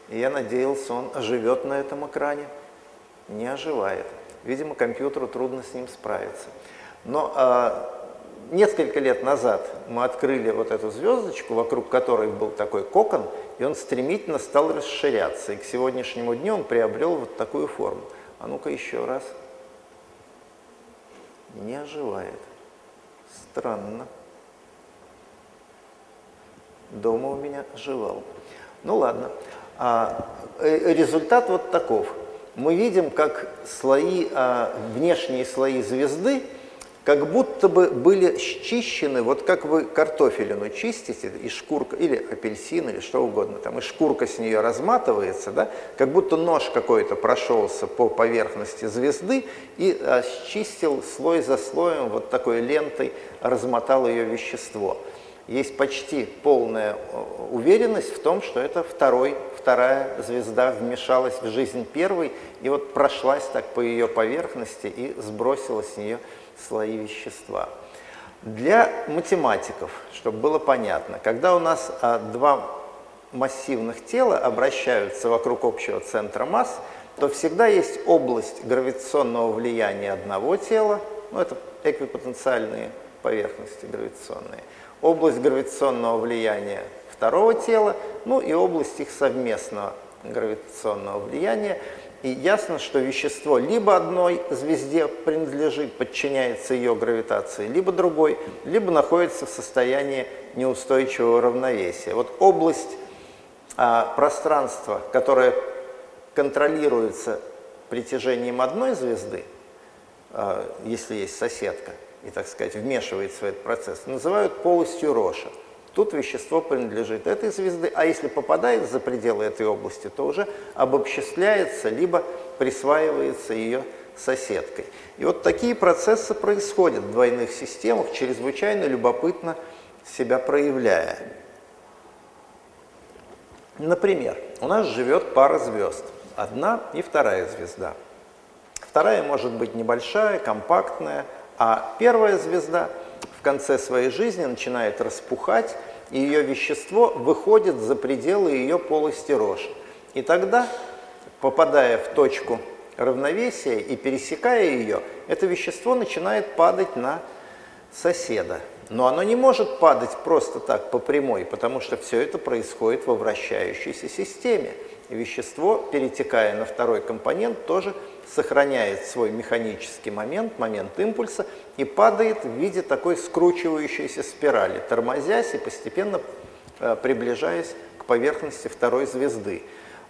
И я надеялся, он оживет на этом экране. Не оживает. Видимо, компьютеру трудно с ним справиться. Но а, несколько лет назад мы открыли вот эту звездочку, вокруг которой был такой кокон, и он стремительно стал расширяться. И к сегодняшнему дню он приобрел вот такую форму. А ну-ка еще раз. Не оживает. Странно. Дома у меня оживал. Ну ладно. А, э, результат вот таков мы видим, как слои, а, внешние слои звезды как будто бы были счищены, вот как вы картофелину чистите, и шкурка, или апельсин, или что угодно, там, и шкурка с нее разматывается, да, как будто нож какой-то прошелся по поверхности звезды и а, счистил слой за слоем, вот такой лентой размотал ее вещество. Есть почти полная э, уверенность в том, что это второй, вторая звезда вмешалась в жизнь первой и вот прошлась так по ее поверхности и сбросила с нее слои вещества. Для математиков, чтобы было понятно, когда у нас а, два массивных тела обращаются вокруг общего центра масс, то всегда есть область гравитационного влияния одного тела, ну это эквипотенциальные поверхности гравитационные, область гравитационного влияния второго тела, ну и область их совместного гравитационного влияния. И ясно, что вещество либо одной звезде принадлежит, подчиняется ее гравитации, либо другой, либо находится в состоянии неустойчивого равновесия. Вот область а, пространства, которая контролируется притяжением одной звезды, а, если есть соседка, и, так сказать, вмешивается в этот процесс, называют полостью Роша. Тут вещество принадлежит этой звезды, а если попадает за пределы этой области, то уже обобществляется, либо присваивается ее соседкой. И вот такие процессы происходят в двойных системах, чрезвычайно любопытно себя проявляя. Например, у нас живет пара звезд, одна и вторая звезда. Вторая может быть небольшая, компактная, а первая звезда в конце своей жизни начинает распухать, и ее вещество выходит за пределы ее полости Роша. И тогда, попадая в точку равновесия и пересекая ее, это вещество начинает падать на соседа. Но оно не может падать просто так по прямой, потому что все это происходит во вращающейся системе. Вещество, перетекая на второй компонент, тоже сохраняет свой механический момент, момент импульса, и падает в виде такой скручивающейся спирали, тормозясь и постепенно э, приближаясь к поверхности второй звезды.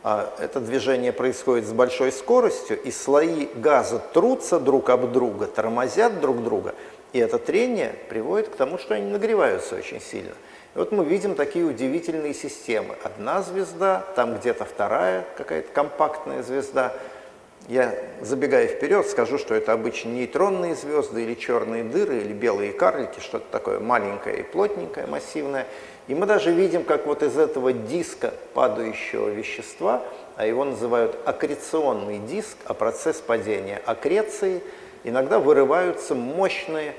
А, это движение происходит с большой скоростью, и слои газа трутся друг об друга, тормозят друг друга, и это трение приводит к тому, что они нагреваются очень сильно. И вот мы видим такие удивительные системы. Одна звезда, там где-то вторая какая-то компактная звезда. Я, забегая вперед, скажу, что это обычно нейтронные звезды или черные дыры, или белые карлики, что-то такое маленькое и плотненькое, массивное. И мы даже видим, как вот из этого диска падающего вещества, а его называют аккреционный диск, а процесс падения аккреции, иногда вырываются мощные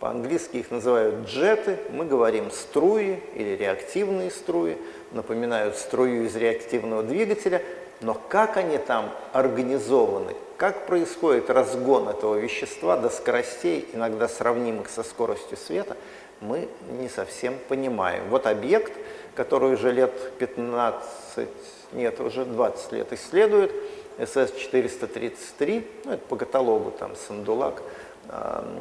по-английски их называют джеты, мы говорим струи или реактивные струи, напоминают струю из реактивного двигателя, но как они там организованы, как происходит разгон этого вещества до скоростей, иногда сравнимых со скоростью света, мы не совсем понимаем. Вот объект, который уже лет 15, нет, уже 20 лет исследует, СС-433, ну это по каталогу там Сандулак,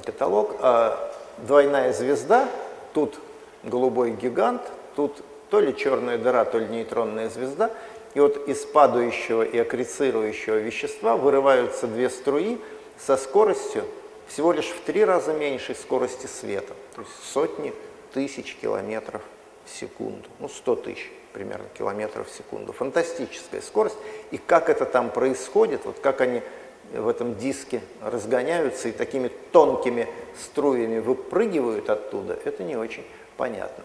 каталог. А двойная звезда, тут голубой гигант, тут то ли черная дыра, то ли нейтронная звезда. И вот из падающего и аккрецирующего вещества вырываются две струи со скоростью всего лишь в три раза меньшей скорости света. То есть сотни тысяч километров в секунду. Ну, 100 тысяч примерно километров в секунду. Фантастическая скорость. И как это там происходит, вот как они в этом диске разгоняются и такими тонкими струями выпрыгивают оттуда, это не очень понятно.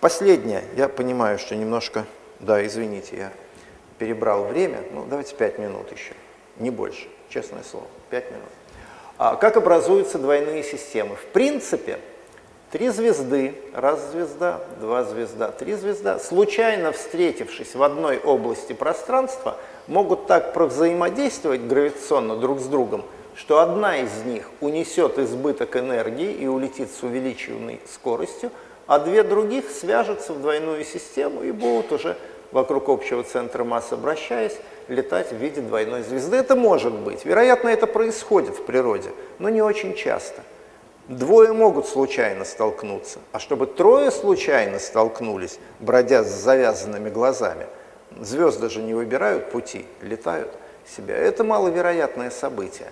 Последнее, я понимаю, что немножко, да, извините, я перебрал время, ну давайте пять минут еще, не больше, честное слово, пять минут. А как образуются двойные системы? В принципе, три звезды, раз звезда, два звезда, три звезда, случайно встретившись в одной области пространства – могут так взаимодействовать гравитационно друг с другом, что одна из них унесет избыток энергии и улетит с увеличенной скоростью, а две других свяжутся в двойную систему и будут уже вокруг общего центра массы обращаясь, летать в виде двойной звезды. Это может быть. Вероятно, это происходит в природе, но не очень часто. Двое могут случайно столкнуться, а чтобы трое случайно столкнулись, бродя с завязанными глазами – Звезды же не выбирают пути, летают себя. Это маловероятное событие.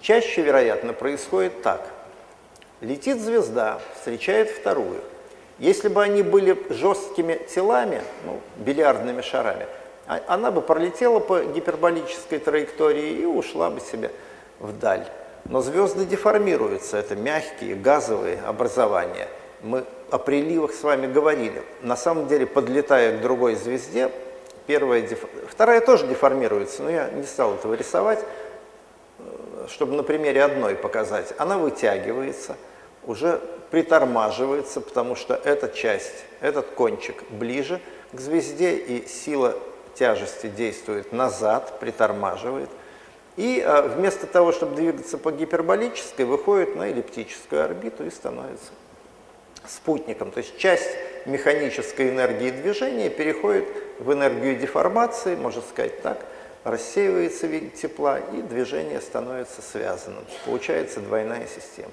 Чаще, вероятно, происходит так. Летит звезда, встречает вторую. Если бы они были жесткими телами, ну, бильярдными шарами, а, она бы пролетела по гиперболической траектории и ушла бы себе вдаль. Но звезды деформируются, это мягкие газовые образования. Мы о приливах с вами говорили. На самом деле, подлетая к другой звезде, Первая, вторая тоже деформируется, но я не стал этого рисовать, чтобы на примере одной показать. Она вытягивается, уже притормаживается, потому что эта часть, этот кончик ближе к звезде, и сила тяжести действует назад, притормаживает. И а, вместо того, чтобы двигаться по гиперболической, выходит на эллиптическую орбиту и становится спутником. То есть часть механической энергии движения переходит в энергию деформации, можно сказать так, рассеивается в виде тепла, и движение становится связанным. Получается двойная система.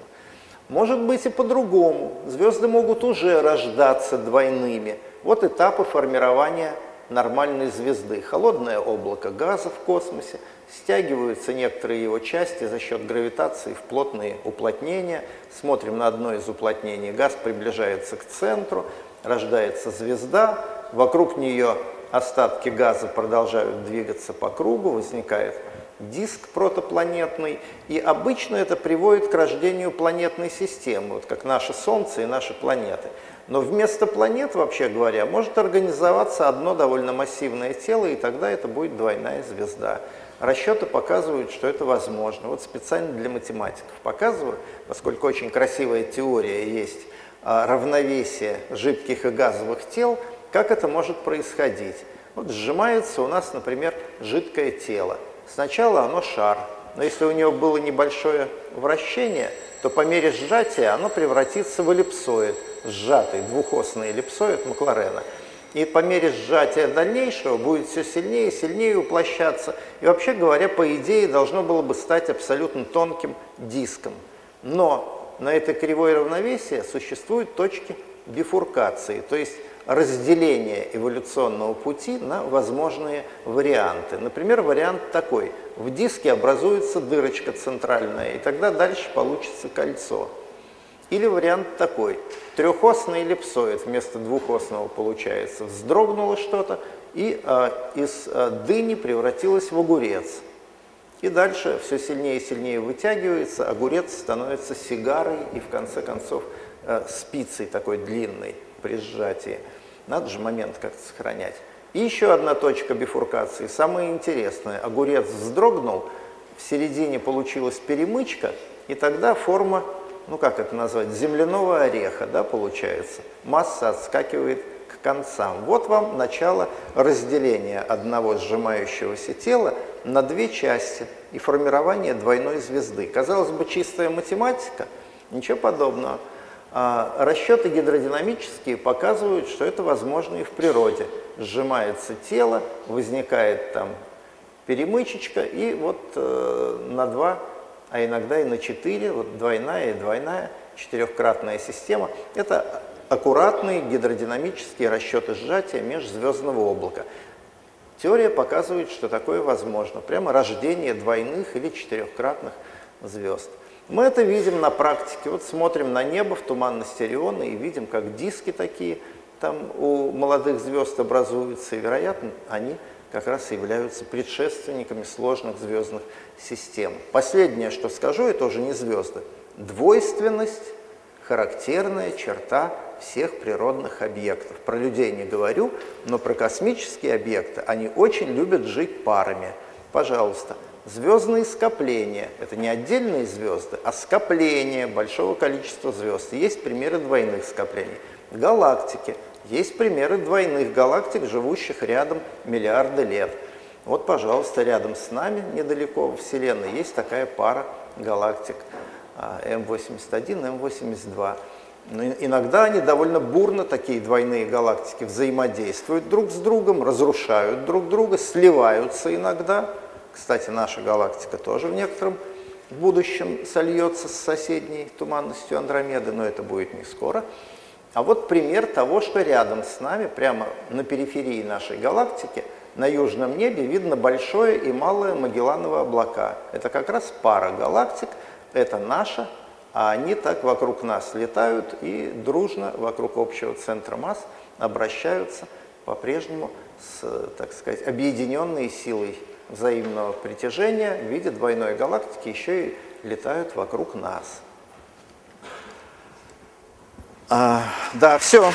Может быть и по-другому. Звезды могут уже рождаться двойными. Вот этапы формирования нормальной звезды. Холодное облако газа в космосе, стягиваются некоторые его части за счет гравитации в плотные уплотнения. Смотрим на одно из уплотнений. Газ приближается к центру, рождается звезда, вокруг нее остатки газа продолжают двигаться по кругу, возникает диск протопланетный, и обычно это приводит к рождению планетной системы, вот как наше Солнце и наши планеты. Но вместо планет, вообще говоря, может организоваться одно довольно массивное тело, и тогда это будет двойная звезда. Расчеты показывают, что это возможно. Вот специально для математиков показываю, поскольку очень красивая теория есть а, равновесия жидких и газовых тел, как это может происходить. Вот сжимается у нас, например, жидкое тело. Сначала оно шар, но если у него было небольшое вращение, то по мере сжатия оно превратится в эллипсоид, сжатый двухосный эллипсоид Макларена. И по мере сжатия дальнейшего будет все сильнее и сильнее уплощаться. И вообще говоря, по идее, должно было бы стать абсолютно тонким диском. Но на этой кривой равновесия существуют точки бифуркации, то есть разделение эволюционного пути на возможные варианты. Например, вариант такой. В диске образуется дырочка центральная, и тогда дальше получится кольцо. Или вариант такой. Трехосный эллипсоид вместо двухосного получается. Вздрогнуло что-то, и э, из э, дыни превратилось в огурец. И дальше все сильнее и сильнее вытягивается, огурец становится сигарой и в конце концов э, спицей такой длинной при сжатии. Надо же момент как-то сохранять. И еще одна точка бифуркации, самая интересная. Огурец вздрогнул, в середине получилась перемычка, и тогда форма, ну как это назвать, земляного ореха, да, получается. Масса отскакивает к концам. Вот вам начало разделения одного сжимающегося тела на две части и формирование двойной звезды. Казалось бы, чистая математика, ничего подобного. А расчеты гидродинамические показывают, что это возможно и в природе. Сжимается тело, возникает там перемычечка, и вот э, на два, а иногда и на четыре, вот двойная и двойная, четырехкратная система. Это аккуратные гидродинамические расчеты сжатия межзвездного облака. Теория показывает, что такое возможно. Прямо рождение двойных или четырехкратных звезд. Мы это видим на практике. Вот смотрим на небо в туманности Ориона и видим, как диски такие там у молодых звезд образуются. И, вероятно, они как раз являются предшественниками сложных звездных систем. Последнее, что скажу, это уже не звезды. Двойственность – характерная черта всех природных объектов. Про людей не говорю, но про космические объекты они очень любят жить парами. Пожалуйста, звездные скопления – это не отдельные звезды, а скопления большого количества звезд. Есть примеры двойных скоплений. Галактики – есть примеры двойных галактик, живущих рядом миллиарды лет. Вот, пожалуйста, рядом с нами, недалеко в Вселенной, есть такая пара галактик а, М81, М82. Но иногда они довольно бурно, такие двойные галактики, взаимодействуют друг с другом, разрушают друг друга, сливаются иногда. Кстати, наша галактика тоже в некотором будущем сольется с соседней туманностью Андромеды, но это будет не скоро. А вот пример того, что рядом с нами, прямо на периферии нашей галактики, на южном небе видно большое и малое Магелланово облака. Это как раз пара галактик, это наша, а они так вокруг нас летают и дружно вокруг общего центра масс обращаются по-прежнему с, так сказать, объединенной силой взаимного притяжения в виде двойной галактики еще и летают вокруг нас. А, да, все.